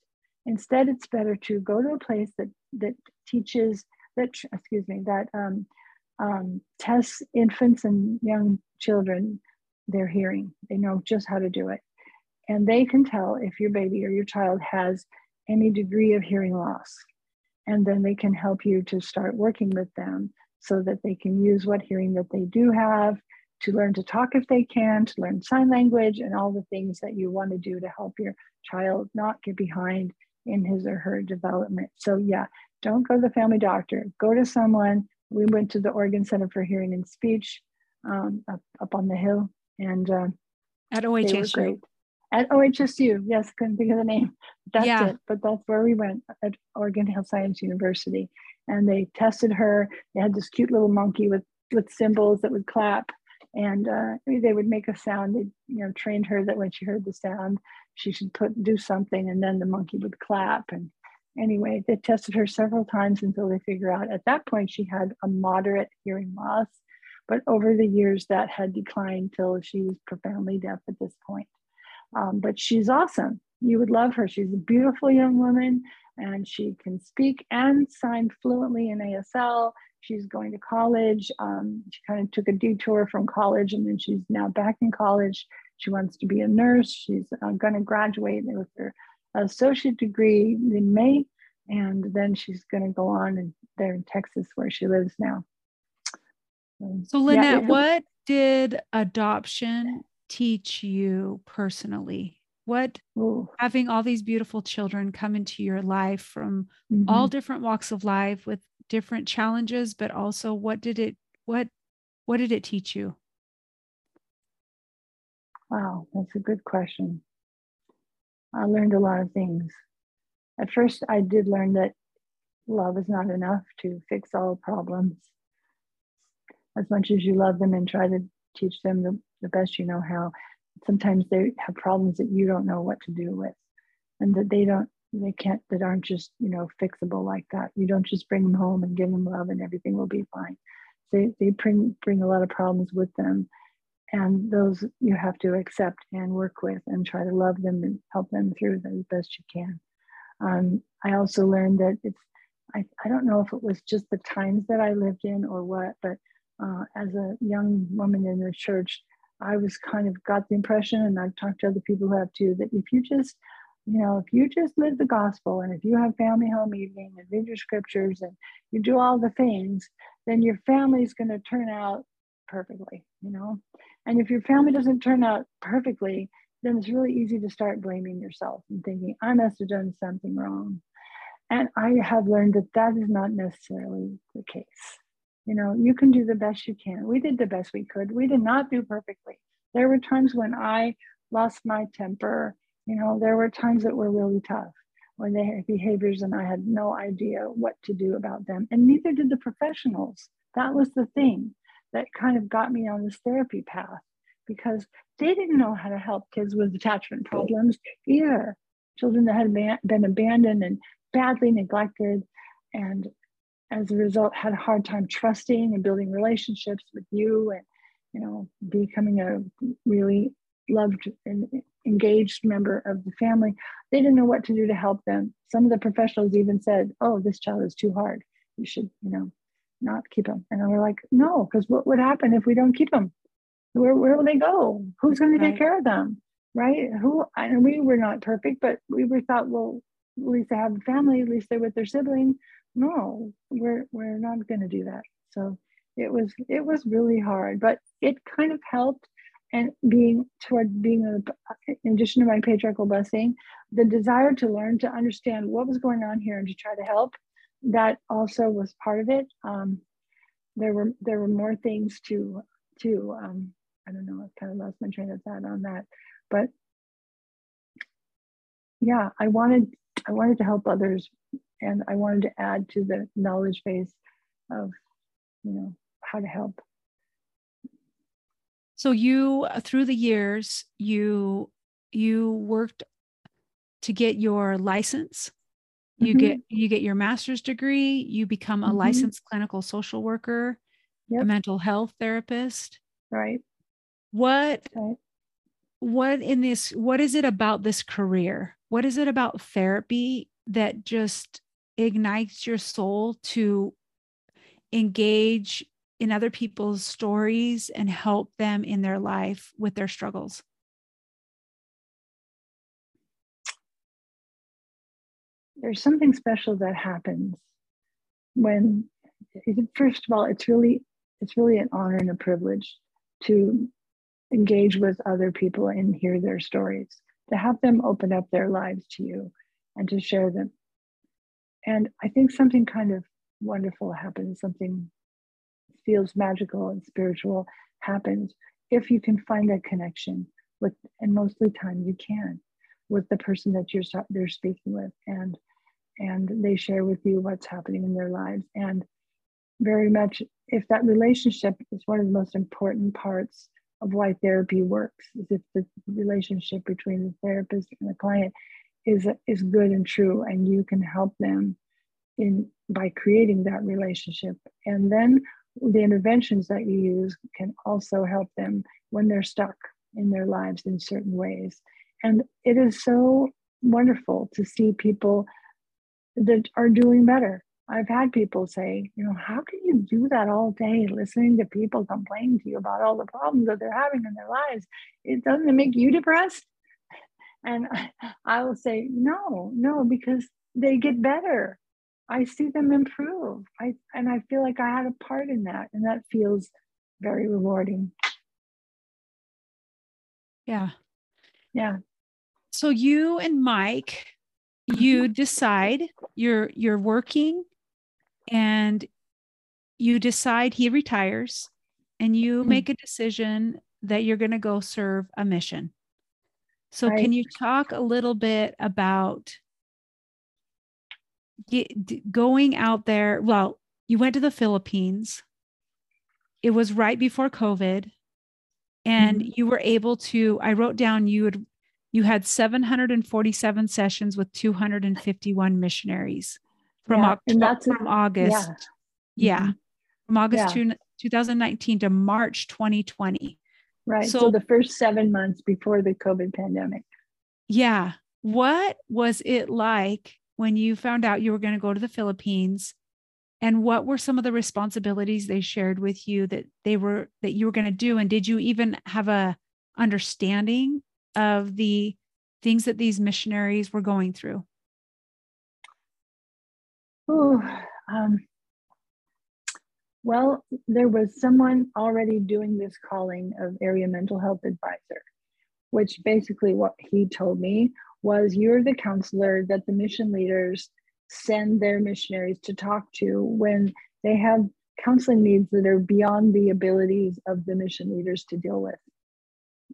Instead, it's better to go to a place that that teaches that excuse me that um, um, tests infants and young children their hearing. They know just how to do it. And they can tell if your baby or your child has any degree of hearing loss. And then they can help you to start working with them so that they can use what hearing that they do have to learn to talk if they can, to learn sign language, and all the things that you want to do to help your child not get behind in his or her development. So, yeah, don't go to the family doctor, go to someone. We went to the Oregon Center for Hearing and Speech um, up, up on the hill, and uh, at OHSU. At OHSU, yes, couldn't think of the name. That's yeah. it, but that's where we went at Oregon Health Science University. And they tested her. They had this cute little monkey with with cymbals that would clap and uh, they would make a sound. They, you know, trained her that when she heard the sound, she should put do something, and then the monkey would clap. And anyway, they tested her several times until they figure out. At that point, she had a moderate hearing loss, but over the years that had declined till she was profoundly deaf at this point. Um, but she's awesome. You would love her. She's a beautiful young woman, and she can speak and sign fluently in ASL she's going to college. Um, she kind of took a detour from college and then she's now back in college. She wants to be a nurse. She's uh, going to graduate with her associate degree in May. And then she's going to go on and there in Texas where she lives now. So, Lynette, yeah, what did adoption teach you personally? What Ooh. having all these beautiful children come into your life from mm-hmm. all different walks of life with different challenges but also what did it what what did it teach you wow that's a good question i learned a lot of things. At first i did learn that love is not enough to fix all problems. As much as you love them and try to teach them the, the best you know how sometimes they have problems that you don't know what to do with and that they don't they can't that aren't just you know fixable like that. You don't just bring them home and give them love and everything will be fine. They, they bring bring a lot of problems with them and those you have to accept and work with and try to love them and help them through the best you can. Um, i also learned that it's I, I don't know if it was just the times that i lived in or what but uh, as a young woman in the church i was kind of got the impression and i've talked to other people who have too that if you just you know, if you just live the gospel and if you have family home evening and read your scriptures and you do all the things, then your family's going to turn out perfectly, you know. And if your family doesn't turn out perfectly, then it's really easy to start blaming yourself and thinking, I must have done something wrong. And I have learned that that is not necessarily the case. You know, you can do the best you can. We did the best we could. We did not do perfectly. There were times when I lost my temper you know, there were times that were really tough when they had behaviors and I had no idea what to do about them. And neither did the professionals. That was the thing that kind of got me on this therapy path because they didn't know how to help kids with attachment problems either. Children that had been abandoned and badly neglected, and as a result, had a hard time trusting and building relationships with you and, you know, becoming a really loved and engaged member of the family. They didn't know what to do to help them. Some of the professionals even said, "Oh, this child is too hard. You should, you know, not keep them." And we're like, "No, because what would happen if we don't keep them? Where where will they go? Who's going to take care of them?" Right? Who? And we were not perfect, but we were thought, well, at least they have a family. At least they're with their sibling. No, we're we're not going to do that. So it was it was really hard, but it kind of helped and being toward being a, in addition to my patriarchal blessing the desire to learn to understand what was going on here and to try to help that also was part of it um, there were there were more things to to um, i don't know i kind of lost my train of thought on that but yeah i wanted i wanted to help others and i wanted to add to the knowledge base of you know how to help so you through the years you you worked to get your license. You mm-hmm. get you get your master's degree, you become a mm-hmm. licensed clinical social worker, yep. a mental health therapist. Right. What right. what in this what is it about this career? What is it about therapy that just ignites your soul to engage in other people's stories and help them in their life with their struggles? There's something special that happens when first of all it's really it's really an honor and a privilege to engage with other people and hear their stories, to have them open up their lives to you and to share them. And I think something kind of wonderful happens, something feels magical and spiritual happens if you can find that connection with, and mostly time you can, with the person that you're they're speaking with, and and they share with you what's happening in their lives. And very much, if that relationship is one of the most important parts of why therapy works, is if the relationship between the therapist and the client is is good and true, and you can help them in by creating that relationship, and then the interventions that you use can also help them when they're stuck in their lives in certain ways. And it is so wonderful to see people that are doing better. I've had people say, you know, how can you do that all day listening to people complain to you about all the problems that they're having in their lives? It doesn't make you depressed. And I will say, no, no, because they get better. I see them improve. I and I feel like I had a part in that, and that feels very rewarding. Yeah. Yeah. So you and Mike, you decide you're you're working and you decide he retires and you mm-hmm. make a decision that you're going to go serve a mission. So right. can you talk a little bit about get, going out there? Well, you went to the Philippines. It was right before COVID and mm-hmm. you were able to i wrote down you had you had 747 sessions with 251 missionaries. From, yeah, October, from august. Yeah, yeah. Mm-hmm. from august yeah. 2019 to march 2020 right so, so the first seven months before the covid pandemic. Yeah. What was it like when you found out you were going to go to the philippines? And what were some of the responsibilities they shared with you that they were that you were going to do? And did you even have a understanding of the things that these missionaries were going through oh um, well there was someone already doing this calling of area mental health advisor which basically what he told me was you're the counselor that the mission leaders send their missionaries to talk to when they have counseling needs that are beyond the abilities of the mission leaders to deal with.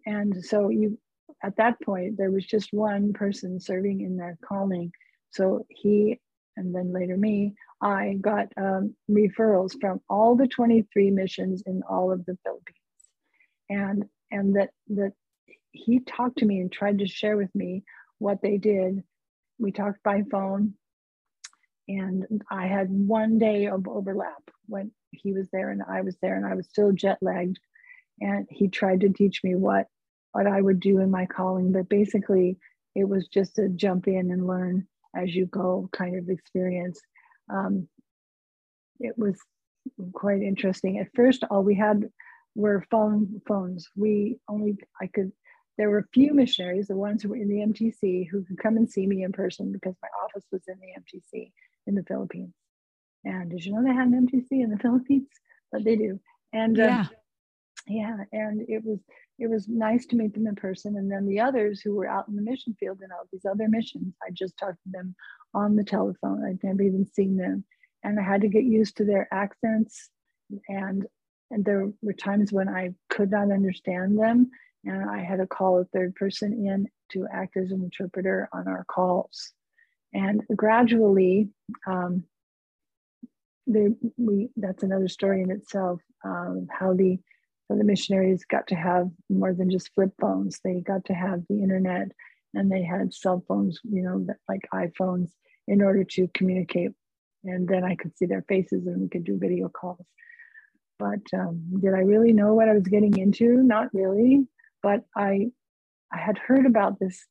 And so you at that point there was just one person serving in that calling. So he and then later me, I got um, referrals from all the 23 missions in all of the Philippines. And and that that he talked to me and tried to share with me what they did. We talked by phone and I had one day of overlap when he was there and I was there, and I was still jet lagged. And he tried to teach me what what I would do in my calling, but basically it was just a jump in and learn as you go kind of experience. Um, it was quite interesting. At first, all we had were phone phones. We only I could. There were a few missionaries, the ones who were in the MTC, who could come and see me in person because my office was in the MTC in the Philippines. And did you know they had an MTC in the Philippines? But they do. And yeah, um, yeah, and it was it was nice to meet them in person. And then the others who were out in the mission field and all these other missions, I just talked to them on the telephone. I'd never even seen them, and I had to get used to their accents. And and there were times when I could not understand them, and I had to call a third person in to act as an interpreter on our calls. And gradually, um, they, we, that's another story in itself, um, how the, the missionaries got to have more than just flip phones. They got to have the internet and they had cell phones, you know, like iPhones in order to communicate. And then I could see their faces and we could do video calls. But um, did I really know what I was getting into? Not really. But I, I had heard about this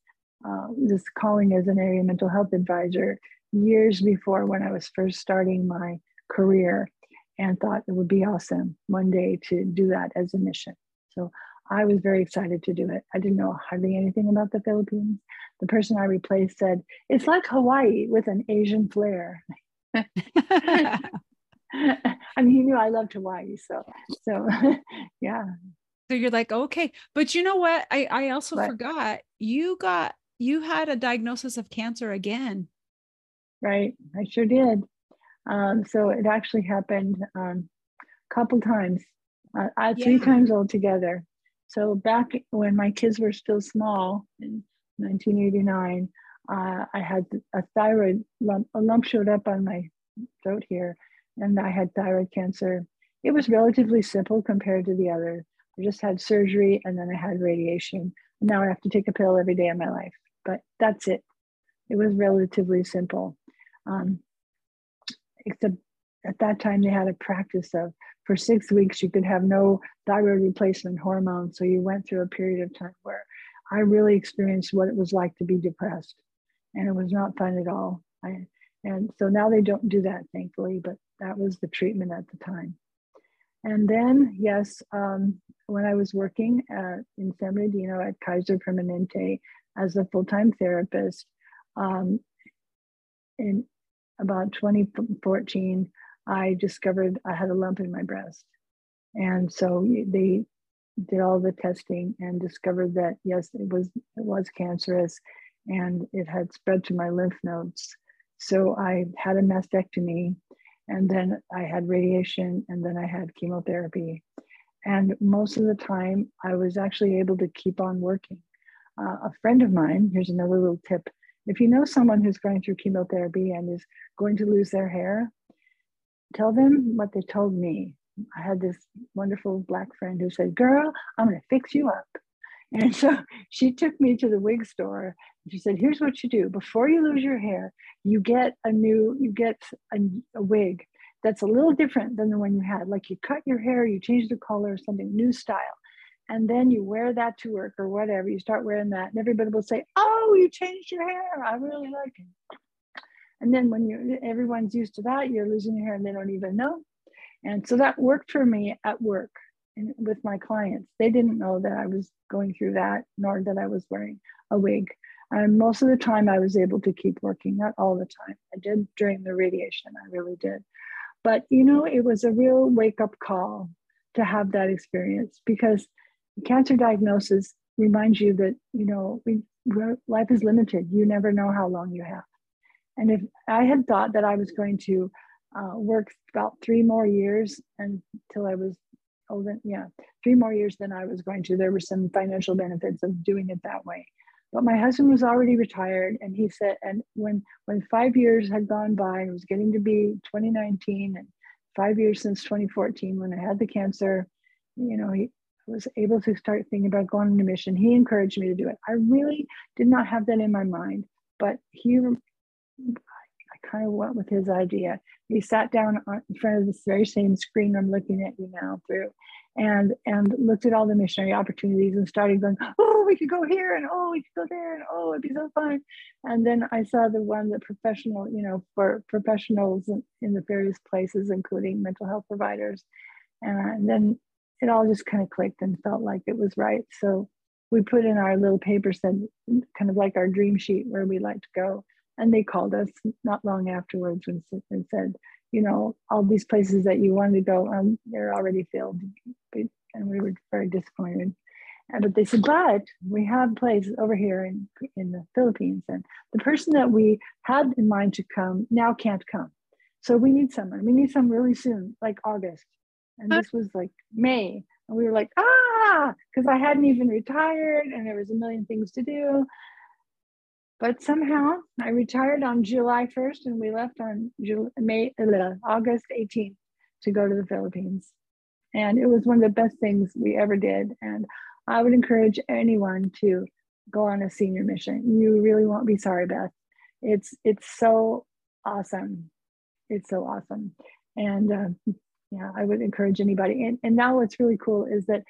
uh, this calling as an area mental health advisor years before when I was first starting my career and thought it would be awesome one day to do that as a mission. So I was very excited to do it. I didn't know hardly anything about the Philippines. The person I replaced said, It's like Hawaii with an Asian flair. I mean, he knew I loved Hawaii. So, so yeah, So you're like, okay. But you know what? I, I also What? forgot you got, you had a diagnosis of cancer again. right? I sure did. Um, so it actually happened um, a couple times, uh, uh, three times altogether. So back when my kids were still small in 1989, uh, I had a thyroid lump. A lump showed up on my throat here, and I had thyroid cancer. It was relatively simple compared to the other. I just had surgery, and then I had radiation. Now I have to take a pill every day of my life, but that's it. It was relatively simple. Um, except at that time they had a practice of for six weeks you could have no thyroid replacement hormone. So you went through a period of time where I really experienced what it was like to be depressed, and it was not fun at all. I, and so now they don't do that, thankfully, but that was the treatment at the time. And then, yes, um, when I was working at, in San Bernardino at Kaiser Permanente as a full time therapist, um, in about 2014, I discovered I had a lump in my breast. And so they did all the testing and discovered that yes, it was it was cancerous and it had spread to my lymph nodes. So I had a mastectomy and then I had radiation and then I had chemotherapy. And most of the time I was actually able to keep on working. Uh, a friend of mine, here's another little tip. If you know someone who's going through chemotherapy and is going to lose their hair, tell them what they told me. I had this wonderful black friend who said, Girl, I'm going to fix you up. And so she took me to the wig store. And she said, Here's what you do before you lose your hair, you get a new, you get a, a wig that's a little different than the one you had. Like you cut your hair, you change the color, something new style. And then you wear that to work or whatever. You start wearing that, and everybody will say, Oh, you changed your hair. I really like it. And then when you everyone's used to that, you're losing your hair and they don't even know. And so that worked for me at work and with my clients. They didn't know that I was going through that, nor that I was wearing a wig. And most of the time, I was able to keep working, not all the time. I did during the radiation, I really did. But you know, it was a real wake up call to have that experience because cancer diagnosis reminds you that you know we, life is limited. You never know how long you have. And if I had thought that I was going to uh, work about three more years until I was older, yeah, three more years than I was going to, there were some financial benefits of doing it that way. But my husband was already retired, and he said, and when when five years had gone by, it was getting to be 2019, and five years since 2014 when I had the cancer, you know, he was able to start thinking about going on a mission. He encouraged me to do it. I really did not have that in my mind, but he I kind of went with his idea. He sat down in front of this very same screen I'm looking at you now through, and and looked at all the missionary opportunities and started going, oh, we could go here and oh, we could go there and oh, it'd be so fun. And then I saw the one that professional, you know, for professionals in, in the various places, including mental health providers, and then it all just kind of clicked and felt like it was right. So we put in our little paper said kind of like our dream sheet where we like to go and they called us not long afterwards and, and said, you know, all these places that you wanted to go, um, they're already filled. And we were very disappointed. And, but they said, but we have places over here in, in the Philippines. And the person that we had in mind to come now can't come. So we need someone. We need some really soon, like August. And this was like May. And we were like, ah, because I hadn't even retired and there was a million things to do. But somehow I retired on July 1st and we left on July, May, uh, August 18th to go to the Philippines. And it was one of the best things we ever did. And I would encourage anyone to go on a senior mission. You really won't be sorry, Beth. It's it's so awesome. It's so awesome. And uh, yeah, I would encourage anybody. And, and now what's really cool is that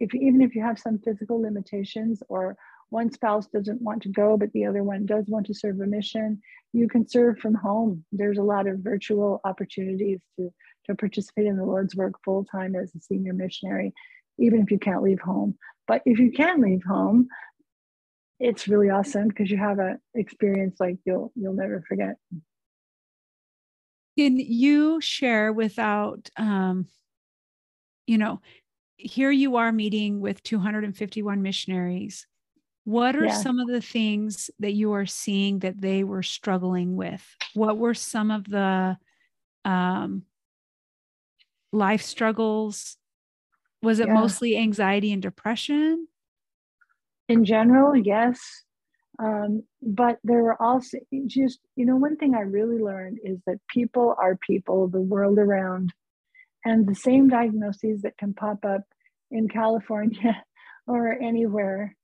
if even if you have some physical limitations or one spouse doesn't want to go, but the other one does want to serve a mission, you can serve from home. There's a lot of virtual opportunities to, to participate in the Lord's work full time as a senior missionary, even if you can't leave home. But if you can leave home, it's really awesome because you have an experience like you'll you'll never forget. Can you share without, um, you know, here you are meeting with 251 missionaries. What are yeah. some of the things that you are seeing that they were struggling with? What were some of the um, life struggles? Was it yeah. mostly anxiety and depression? In general, yes. Um, but there were also just, you know, one thing I really learned is that people are people, the world around, and the same diagnoses that can pop up in California or anywhere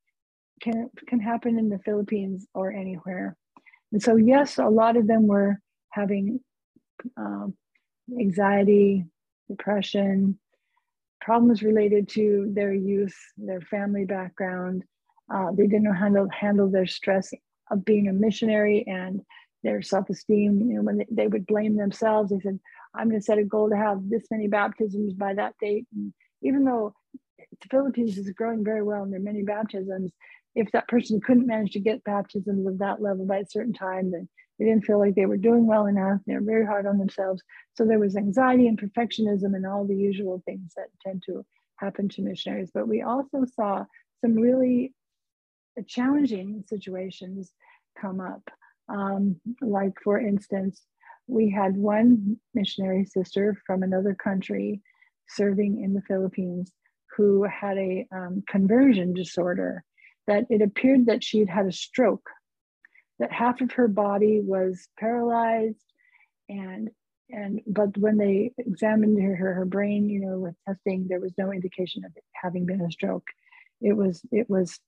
can can happen in the Philippines or anywhere. And so, yes, a lot of them were having um, anxiety, depression, problems related to their youth, their family background. Uh, they didn't to handle their stress of being a missionary and their self-esteem. You know, when they, they would blame themselves, they said, "I'm going to set a goal to have this many baptisms by that date." And even though the Philippines is growing very well and there are many baptisms, if that person couldn't manage to get baptisms of that level by a certain time, then they didn't feel like they were doing well enough. they were very hard on themselves. So there was anxiety and perfectionism and all the usual things that tend to happen to missionaries. But we also saw some really challenging situations come up. Um, like, for instance, we had one missionary sister from another country serving in the Philippines who had a um, conversion disorder that it appeared that she had had a stroke, that half of her body was paralyzed, and and but when they examined her, her, brain, you know, with testing, there was no indication of it having been a stroke. It was it was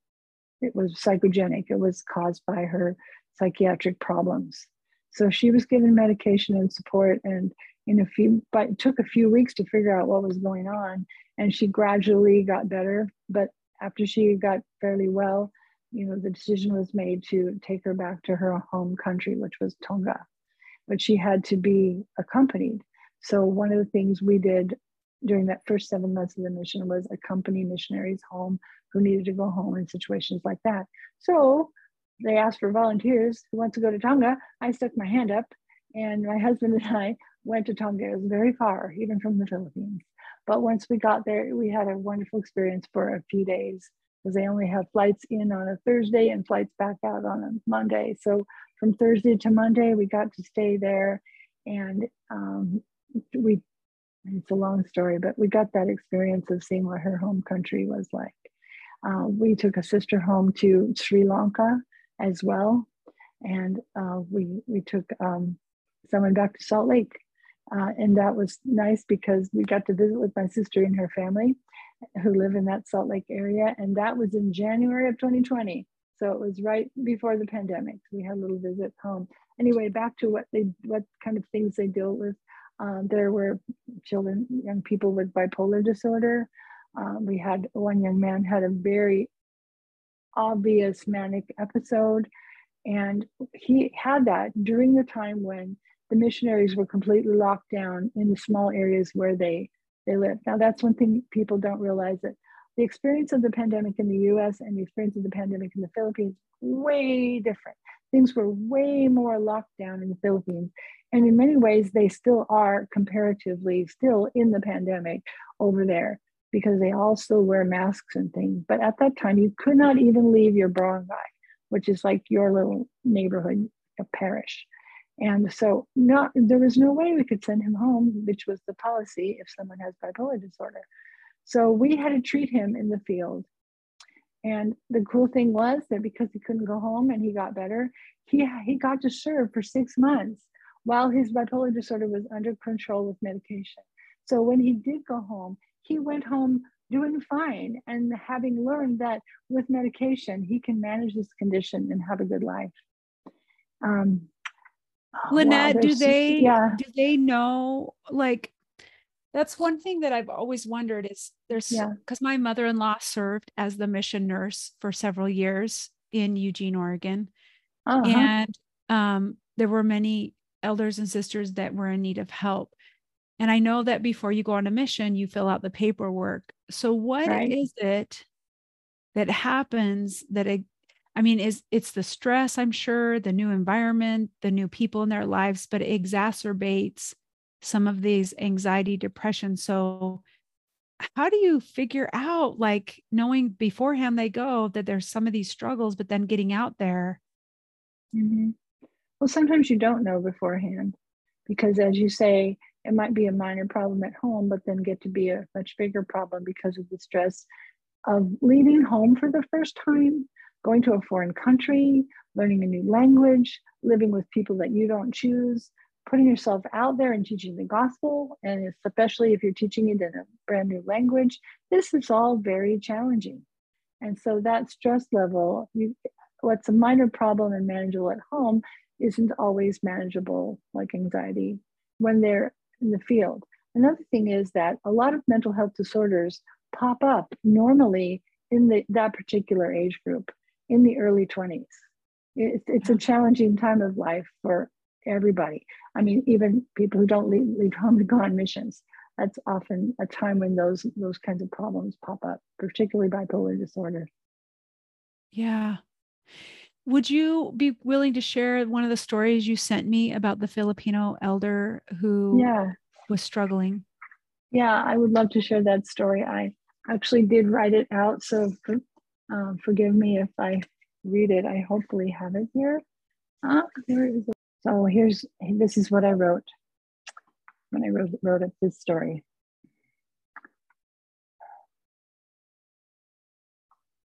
it was psychogenic. It was caused by her psychiatric problems. So she was given medication and support, and in a few, but it took a few weeks to figure out what was going on, and she gradually got better. But after she got fairly well, you know, the decision was made to take her back to her home country, which was Tonga. But she had to be accompanied. So one of the things we did during that first seven months of the mission was accompany missionaries home who needed to go home in situations like that. So they asked for volunteers who want to go to Tonga. I stuck my hand up, and my husband and I went to Tonga. It was very far, even from the Philippines. But once we got there, we had a wonderful experience for a few days because they only have flights in on a Thursday and flights back out on a Monday. So from Thursday to Monday, we got to stay there, and um, we. It's a long story, but we got that experience of seeing what her home country was like. Uh, we took a sister home to Sri Lanka as well, and uh, we we took um, someone back to Salt Lake uh, and that was nice because we got to visit with my sister and her family who live in that Salt Lake area. And that was in January of 2020. So it was right before the pandemic. We had a little visit home. Anyway, back to what they, what kind of things they deal with. Um, there were children, young people with bipolar disorder. Um, we had one young man had a very obvious manic episode, and he had that during the time when the missionaries were completely locked down in the small areas where they they lived. Now that's one thing people don't realize that the experience of the pandemic in the US and the experience of the pandemic in the Philippines way different. Things were way more locked down in the Philippines. And in many ways, they still are comparatively still in the pandemic over there because they all still wear masks and things. But at that time, you could not even leave your barangay, which is like your little neighborhood, a parish. And so not there was no way we could send him home, which was the policy if someone has bipolar disorder. So we had to treat him in the field. And the cool thing was that because he couldn't go home and he got better, he, he got to serve for six months while his bipolar disorder was under control with medication. So when he did go home, he went home doing fine and having learned that with medication, he can manage this condition and have a good life. Um, Lynette, wow, do they yeah. do they know like that's one thing that I've always wondered is there's because yeah. my mother-in-law served as the mission nurse for several years in Eugene, Oregon. Uh-huh. And um, there were many elders and sisters that were in need of help. And I know that before you go on a mission, you fill out the paperwork. So, what right. is it that happens that it, I mean, is it's the stress, I'm sure, the new environment, the new people in their lives, but it exacerbates some of these anxiety, depression. So, how do you figure out like knowing beforehand they go that there's some of these struggles but then getting out there mm-hmm. well sometimes you don't know beforehand because as you say it might be a minor problem at home but then get to be a much bigger problem because of the stress of leaving home for the first time going to a foreign country learning a new language living with people that you don't choose putting yourself out there and teaching the gospel, and especially if you're teaching it in a brand new language, this is all very challenging. And so that stress level, you, what's a minor problem and manageable at home isn't always manageable like anxiety when they're in the field. Another thing is that a lot of mental health disorders pop up normally in the, that particular age group in the early 20s. It's, it's a challenging time of life for everybody. I mean, even people who don't leave, leave home to go on missions. That's often a time when those those kinds of problems pop up, particularly bipolar disorder. Yeah. Would you be willing to share one of the stories you sent me about the Filipino elder who yeah. was struggling? Yeah, I would love to share that story. I actually did write it out, so for, uh, forgive me if I read it. I hopefully have it here. Ah, there it is. So here's this is what I wrote when I wrote, wrote up this story.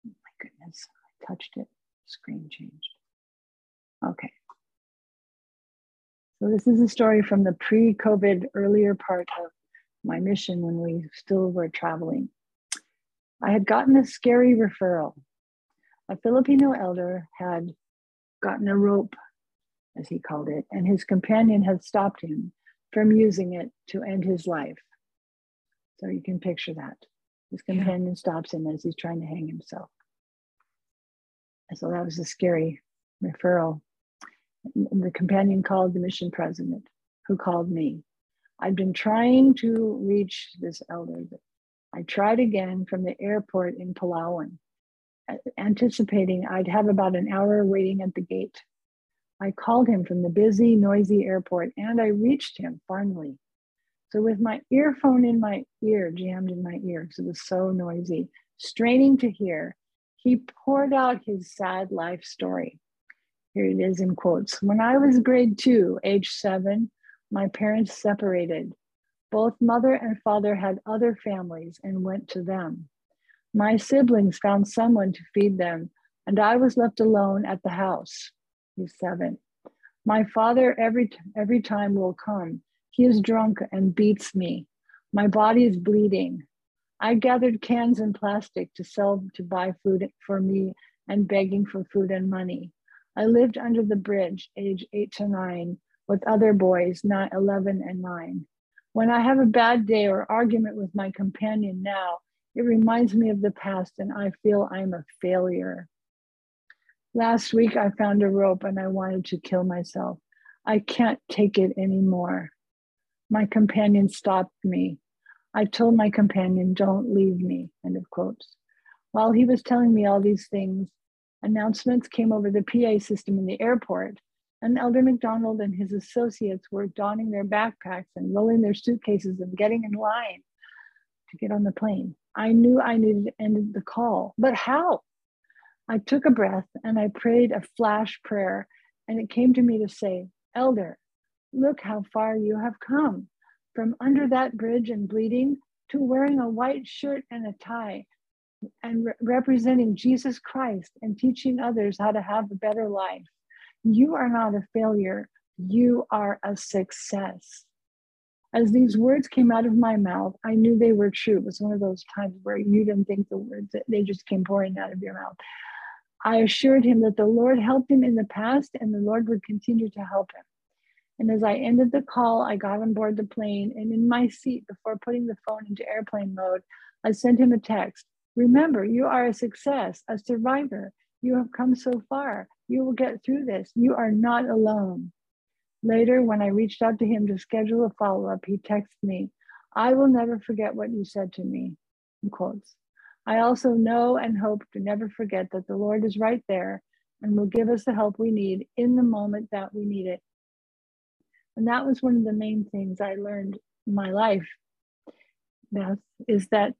Oh my goodness, I touched it, screen changed. Okay. So this is a story from the pre-COVID earlier part of my mission when we still were traveling. I had gotten a scary referral. A Filipino elder had gotten a rope as he called it, and his companion had stopped him from using it to end his life. So you can picture that. His companion yeah. stops him as he's trying to hang himself. So that was a scary referral. The companion called the mission president, who called me. I'd been trying to reach this elder. but I tried again from the airport in Palawan, anticipating I'd have about an hour waiting at the gate. I called him from the busy, noisy airport and I reached him finally. So, with my earphone in my ear, jammed in my ear, it was so noisy, straining to hear, he poured out his sad life story. Here it is in quotes. When I was grade two, age seven, my parents separated. Both mother and father had other families and went to them. My siblings found someone to feed them, and I was left alone at the house. He's seven. My father every every time will come. He is drunk and beats me. My body is bleeding. I gathered cans and plastic to sell to buy food for me and begging for food and money. I lived under the bridge, age eight to nine, with other boys, nine, 11 and nine. When I have a bad day or argument with my companion now, it reminds me of the past and I feel I'm a failure. Last week, I found a rope and I wanted to kill myself. I can't take it anymore. My companion stopped me. I told my companion, Don't leave me. End of quotes. While he was telling me all these things, announcements came over the PA system in the airport, and Elder McDonald and his associates were donning their backpacks and rolling their suitcases and getting in line to get on the plane. I knew I needed to end the call, but how? I took a breath and I prayed a flash prayer, and it came to me to say, Elder, look how far you have come from under that bridge and bleeding to wearing a white shirt and a tie and re- representing Jesus Christ and teaching others how to have a better life. You are not a failure, you are a success. As these words came out of my mouth, I knew they were true. It was one of those times where you didn't think the words, they just came pouring out of your mouth. I assured him that the Lord helped him in the past and the Lord would continue to help him. And as I ended the call, I got on board the plane and in my seat before putting the phone into airplane mode, I sent him a text. Remember, you are a success, a survivor. You have come so far. You will get through this. You are not alone. Later, when I reached out to him to schedule a follow up, he texted me, I will never forget what you said to me. In quotes. I also know and hope to never forget that the Lord is right there and will give us the help we need in the moment that we need it. And that was one of the main things I learned in my life, Beth, is that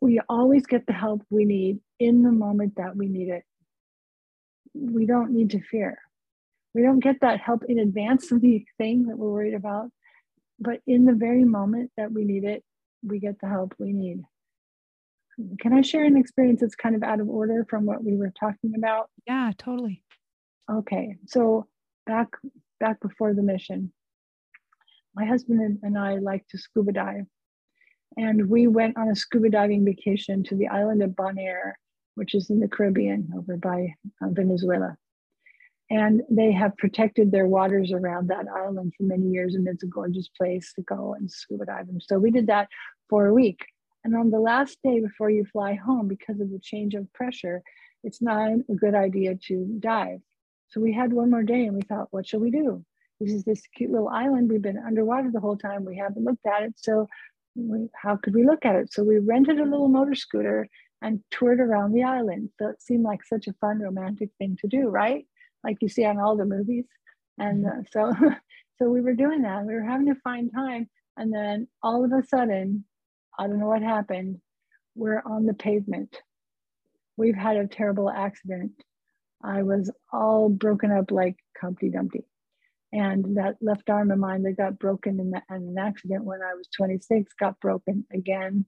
we always get the help we need in the moment that we need it. We don't need to fear. We don't get that help in advance of the thing that we're worried about. But in the very moment that we need it, we get the help we need. Can I share an experience that's kind of out of order from what we were talking about? Yeah, totally. Okay. So back back before the mission, my husband and I like to scuba dive. And we went on a scuba diving vacation to the island of Bonaire, which is in the Caribbean over by uh, Venezuela. And they have protected their waters around that island for many years, and it's a gorgeous place to go and scuba dive. And so we did that for a week. And on the last day before you fly home, because of the change of pressure, it's not a good idea to dive. So we had one more day and we thought, what shall we do? This is this cute little island. We've been underwater the whole time. We haven't looked at it. So we, how could we look at it? So we rented a little motor scooter and toured around the island. So it seemed like such a fun, romantic thing to do, right? Like you see on all the movies. And uh, so, so we were doing that. We were having to find time. And then all of a sudden, I don't know what happened. We're on the pavement. We've had a terrible accident. I was all broken up like Humpty Dumpty. And that left arm of mine that got broken in, the, in an accident when I was 26 got broken again.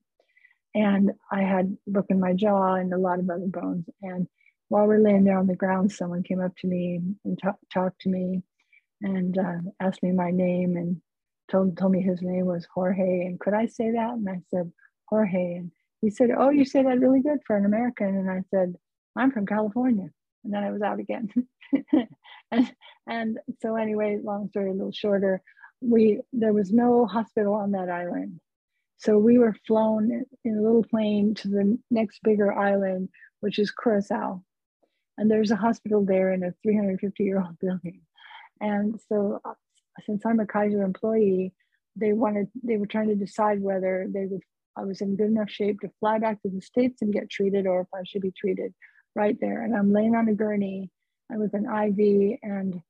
And I had broken my jaw and a lot of other bones. And while we're laying there on the ground, someone came up to me and t- talked to me and uh, asked me my name and told, told me his name was Jorge. And could I say that? And I said, Jorge. And he said, Oh, you say that really good for an American. And I said, I'm from California. And then I was out again. and, and so anyway, long story a little shorter, we there was no hospital on that island. So we were flown in a little plane to the next bigger island, which is Curacao. And there's a hospital there in a 350 year old building. And so uh, since I'm a Kaiser employee, they wanted they were trying to decide whether they would I was in good enough shape to fly back to the States and get treated or if I should be treated right there. And I'm laying on a gurney I with an IV and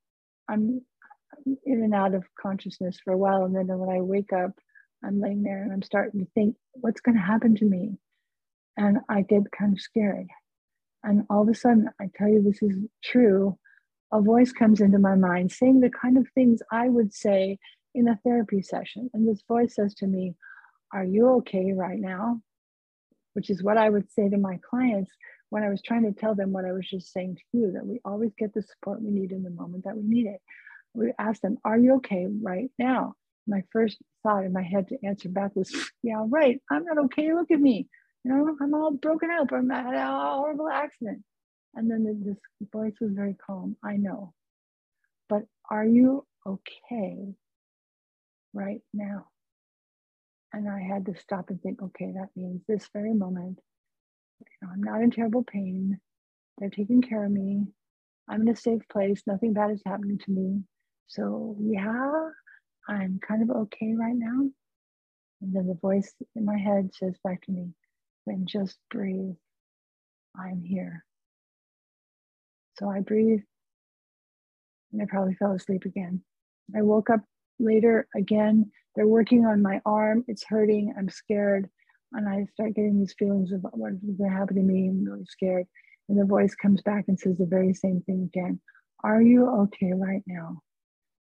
I'm in and out of consciousness for a while. And then when I wake up, I'm laying there and I'm starting to think, what's going to happen to me? And I get kind of scared. And all of a sudden, I tell you this is true, a voice comes into my mind saying the kind of things I would say in a therapy session. And this voice says to me, Are you okay right now? Which is what I would say to my clients when I was trying to tell them what I was just saying to you, that we always get the support we need in the moment that we need it. We ask them, Are you okay right now? My first thought in my head to answer back was, Yeah, right. I'm not okay. Look at me. You know, I'm all broken up. I'm at a horrible accident. And then this voice was very calm. I know. But are you okay right now? And I had to stop and think, okay, that means this very moment you know, I'm not in terrible pain. They're taking care of me. I'm in a safe place. Nothing bad is happening to me. So, yeah, I'm kind of okay right now. And then the voice in my head says back to me, then just breathe. I'm here. So I breathe and I probably fell asleep again. I woke up later again. They're working on my arm. It's hurting. I'm scared and I start getting these feelings of what's going to happen to me. I'm really scared. And the voice comes back and says the very same thing again. Are you okay right now?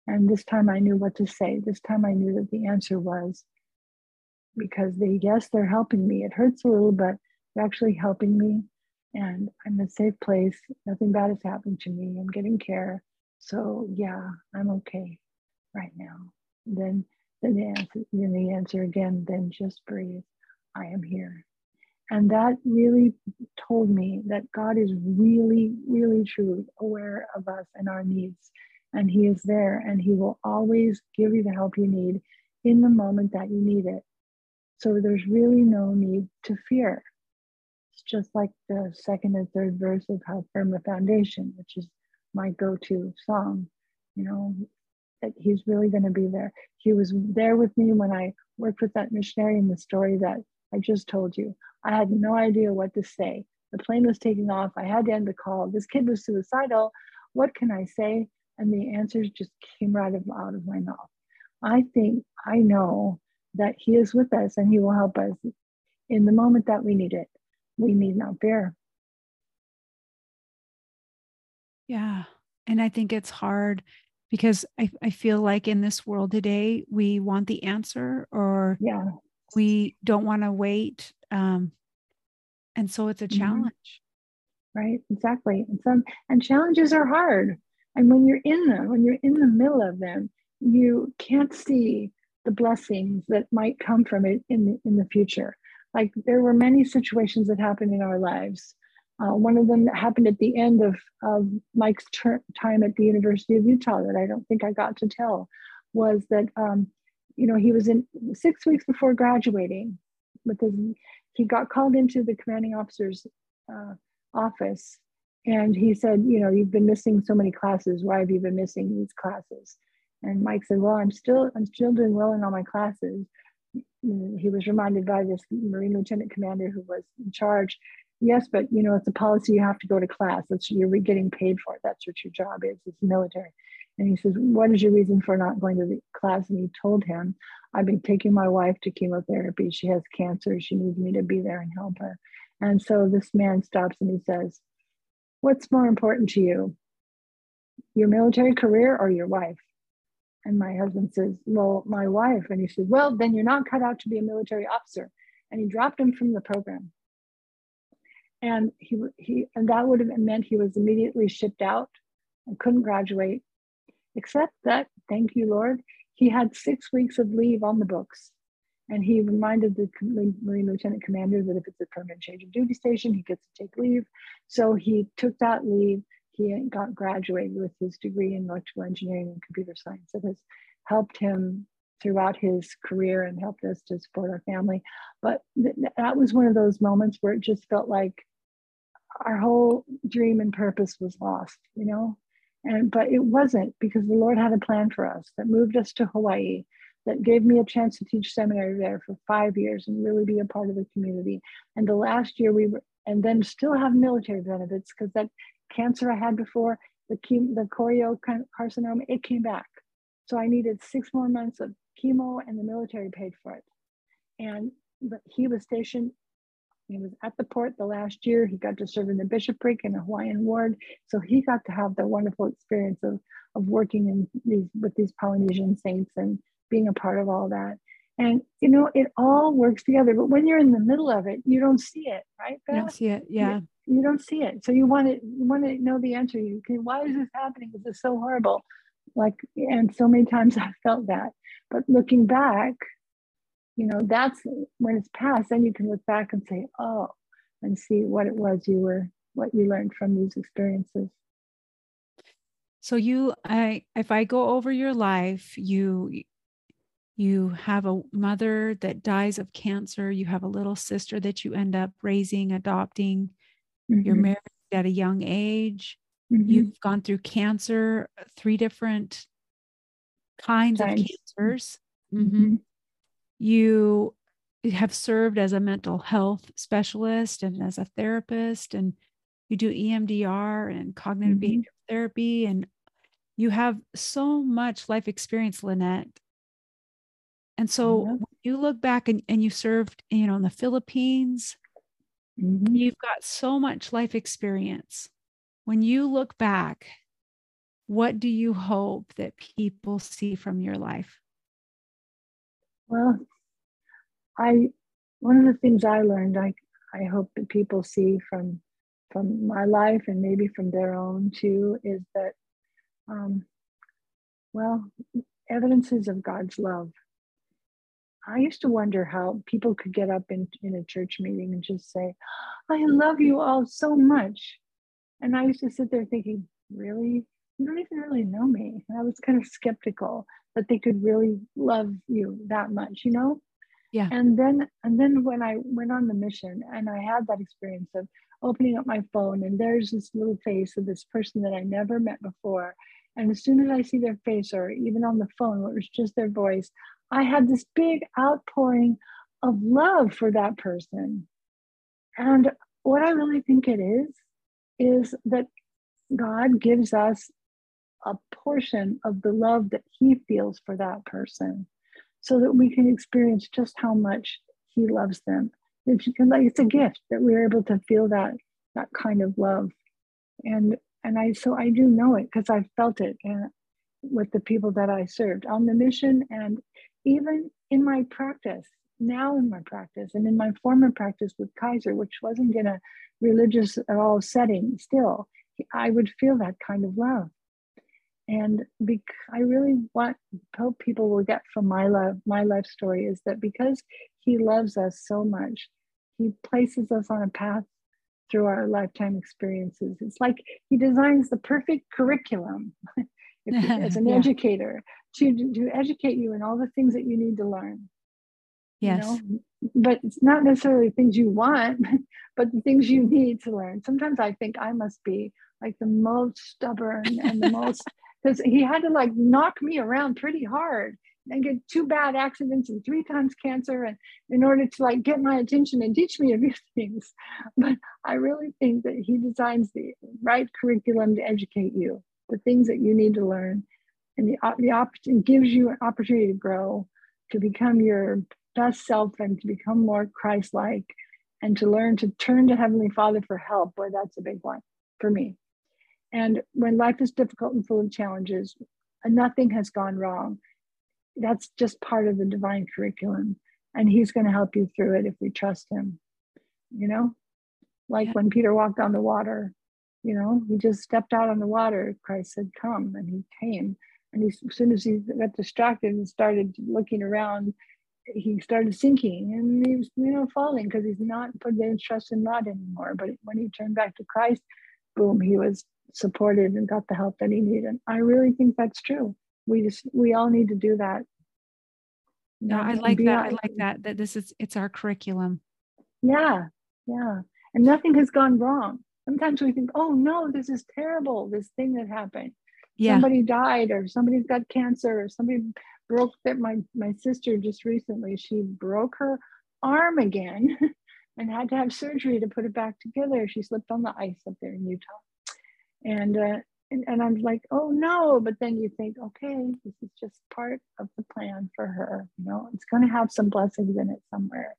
And this time I knew what to say. This time I knew that the answer was because they, yes, they're helping me. It hurts a little, but they're actually helping me. And I'm in a safe place. Nothing bad is happening to me. I'm getting care. So yeah, I'm okay right now. Then, then the answer, then the answer again, then just breathe. I am here. And that really told me that God is really, really, truly aware of us and our needs. And He is there and He will always give you the help you need in the moment that you need it. So there's really no need to fear. It's just like the second and third verse of How Firm a Foundation, which is my go to song. You know, that He's really going to be there. He was there with me when I worked with that missionary in the story that I just told you. I had no idea what to say. The plane was taking off. I had to end the call. This kid was suicidal. What can I say? And the answers just came right out of my mouth. I think I know that he is with us and he will help us in the moment that we need it. We need not fear. Yeah. And I think it's hard because I, I feel like in this world today, we want the answer or yeah. We don't want to wait. Um, and so it's a mm-hmm. challenge. Right, exactly. And some and challenges are hard. And when you're in them, when you're in the middle of them, you can't see the blessings that might come from it in the, in the future. Like there were many situations that happened in our lives uh, one of them that happened at the end of, of Mike's ter- time at the University of Utah that I don't think I got to tell was that, um, you know, he was in six weeks before graduating with his, he got called into the commanding officer's uh, office and he said, you know, you've been missing so many classes. Why have you been missing these classes? And Mike said, well, I'm still, I'm still doing well in all my classes. He was reminded by this Marine lieutenant commander who was in charge yes, but you know, it's a policy you have to go to class. That's you're getting paid for it. That's what your job is. It's military. And he says, What is your reason for not going to the class? And he told him, I've been taking my wife to chemotherapy. She has cancer. She needs me to be there and help her. And so this man stops and he says, What's more important to you? Your military career or your wife? And my husband says, Well, my wife. And he said, Well, then you're not cut out to be a military officer. And he dropped him from the program and he he and that would have meant he was immediately shipped out and couldn't graduate except that thank you lord he had six weeks of leave on the books. And he reminded the marine lieutenant commander that if it's a permanent change of duty station he gets to take leave. So he took that leave. He got graduated with his degree in electrical engineering and computer science. That has helped him throughout his career and helped us to support our family. But th- that was one of those moments where it just felt like our whole dream and purpose was lost, you know? And but it wasn't because the Lord had a plan for us that moved us to Hawaii, that gave me a chance to teach seminary there for five years and really be a part of the community. And the last year we were, and then still have military benefits because that cancer I had before, the chemo, the choriocarcinoma, it came back. So I needed six more months of chemo and the military paid for it. And but he was stationed he was at the port the last year. He got to serve in the bishopric in a Hawaiian ward. So he got to have the wonderful experience of, of working in these with these Polynesian saints and being a part of all that. And you know, it all works together. But when you're in the middle of it, you don't see it, right? Beth? You don't see it, yeah. You, you, don't see it. So you want to you want to know the answer. You can, why is this happening? Is this so horrible? Like, and so many times I felt that. But looking back, you know that's when it's past then you can look back and say oh and see what it was you were what you learned from these experiences so you i if i go over your life you you have a mother that dies of cancer you have a little sister that you end up raising adopting mm-hmm. you're married at a young age mm-hmm. you've gone through cancer three different kinds Times. of cancers mm-hmm. You have served as a mental health specialist and as a therapist and you do EMDR and cognitive mm-hmm. behavior therapy and you have so much life experience Lynette and so you look back and, and you served you know in the Philippines mm-hmm. you've got so much life experience when you look back what do you hope that people see from your life well, I one of the things I learned, I I hope that people see from from my life and maybe from their own too, is that um, well, evidences of God's love. I used to wonder how people could get up in, in a church meeting and just say, I love you all so much. And I used to sit there thinking, really? You don't even really know me. And I was kind of skeptical that they could really love you that much, you know? Yeah. And then and then when I went on the mission and I had that experience of opening up my phone and there's this little face of this person that I never met before. And as soon as I see their face or even on the phone where it was just their voice, I had this big outpouring of love for that person. And what I really think it is, is that God gives us a portion of the love that he feels for that person so that we can experience just how much he loves them. It's like it's a mm-hmm. gift that we're able to feel that that kind of love, and and I so I do know it because I've felt it and with the people that I served on the mission and even in my practice now in my practice and in my former practice with Kaiser, which wasn't in a religious at all setting, still, I would feel that kind of love. And bec- I really want hope people will get from my love, my life story is that because he loves us so much, he places us on a path through our lifetime experiences. It's like he designs the perfect curriculum as an yeah. educator to, to educate you in all the things that you need to learn. Yes. You know? But it's not necessarily things you want, but the things you need to learn. Sometimes I think I must be like the most stubborn and the most because he had to like knock me around pretty hard and get two bad accidents and three times cancer and in order to like get my attention and teach me a few things but i really think that he designs the right curriculum to educate you the things that you need to learn and the, the opportunity gives you an opportunity to grow to become your best self and to become more Christ-like and to learn to turn to Heavenly Father for help. Boy, that's a big one for me. And when life is difficult and full of challenges, nothing has gone wrong. That's just part of the divine curriculum. And He's going to help you through it if we trust Him. You know, like yeah. when Peter walked on the water, you know, he just stepped out on the water. Christ said, Come, and he came. And he, as soon as he got distracted and started looking around, he started sinking and he was you know falling because he's not put his trust in God anymore. But when he turned back to Christ, boom, he was supported and got the help that he needed. I really think that's true. We just we all need to do that. No, I like that. I like that. That this is it's our curriculum. Yeah, yeah. And nothing has gone wrong. Sometimes we think, oh no, this is terrible, this thing that happened. Yeah. Somebody died or somebody's got cancer or somebody broke that my my sister just recently she broke her arm again and had to have surgery to put it back together she slipped on the ice up there in utah and uh and, and i'm like oh no but then you think okay this is just part of the plan for her you know it's going to have some blessings in it somewhere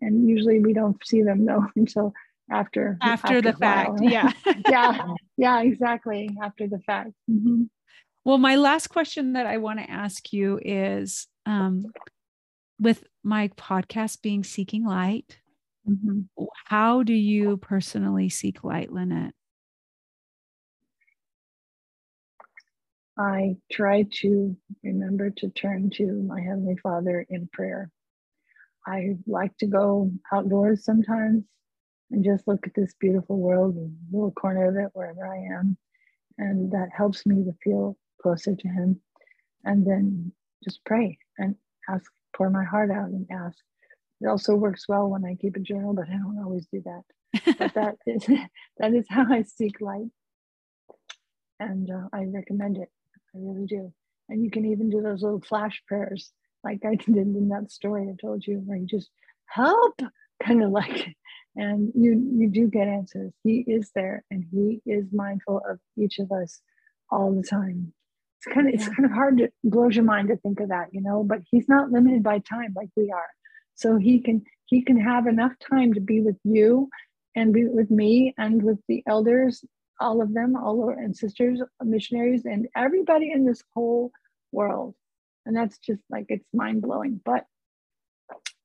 and usually we don't see them though until after after, after the fact yeah yeah yeah exactly after the fact mm-hmm. Well, my last question that I want to ask you is um, with my podcast being Seeking Light, mm-hmm. how do you personally seek light, Lynette? I try to remember to turn to my Heavenly Father in prayer. I like to go outdoors sometimes and just look at this beautiful world, a little corner of it, wherever I am. And that helps me to feel closer to Him, and then just pray and ask, pour my heart out and ask. It also works well when I keep a journal, but I don't always do that. but that is that is how I seek light, and uh, I recommend it. I really do. And you can even do those little flash prayers, like I did in that story I told you, where you just help, kind of like, and you you do get answers. He is there, and He is mindful of each of us all the time it's kind of it's kind of hard to blows your mind to think of that you know but he's not limited by time like we are so he can he can have enough time to be with you and be with me and with the elders all of them all our and sisters missionaries and everybody in this whole world and that's just like it's mind-blowing but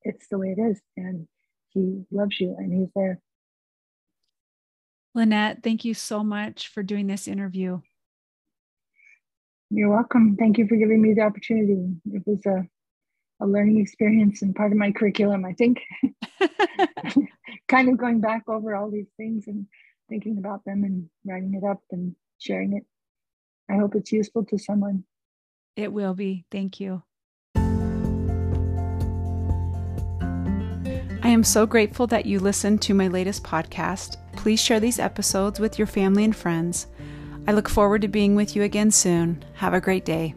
it's the way it is and he loves you and he's there lynette thank you so much for doing this interview you're welcome. Thank you for giving me the opportunity. It was a, a learning experience and part of my curriculum, I think. kind of going back over all these things and thinking about them and writing it up and sharing it. I hope it's useful to someone. It will be. Thank you. I am so grateful that you listened to my latest podcast. Please share these episodes with your family and friends. I look forward to being with you again soon. Have a great day.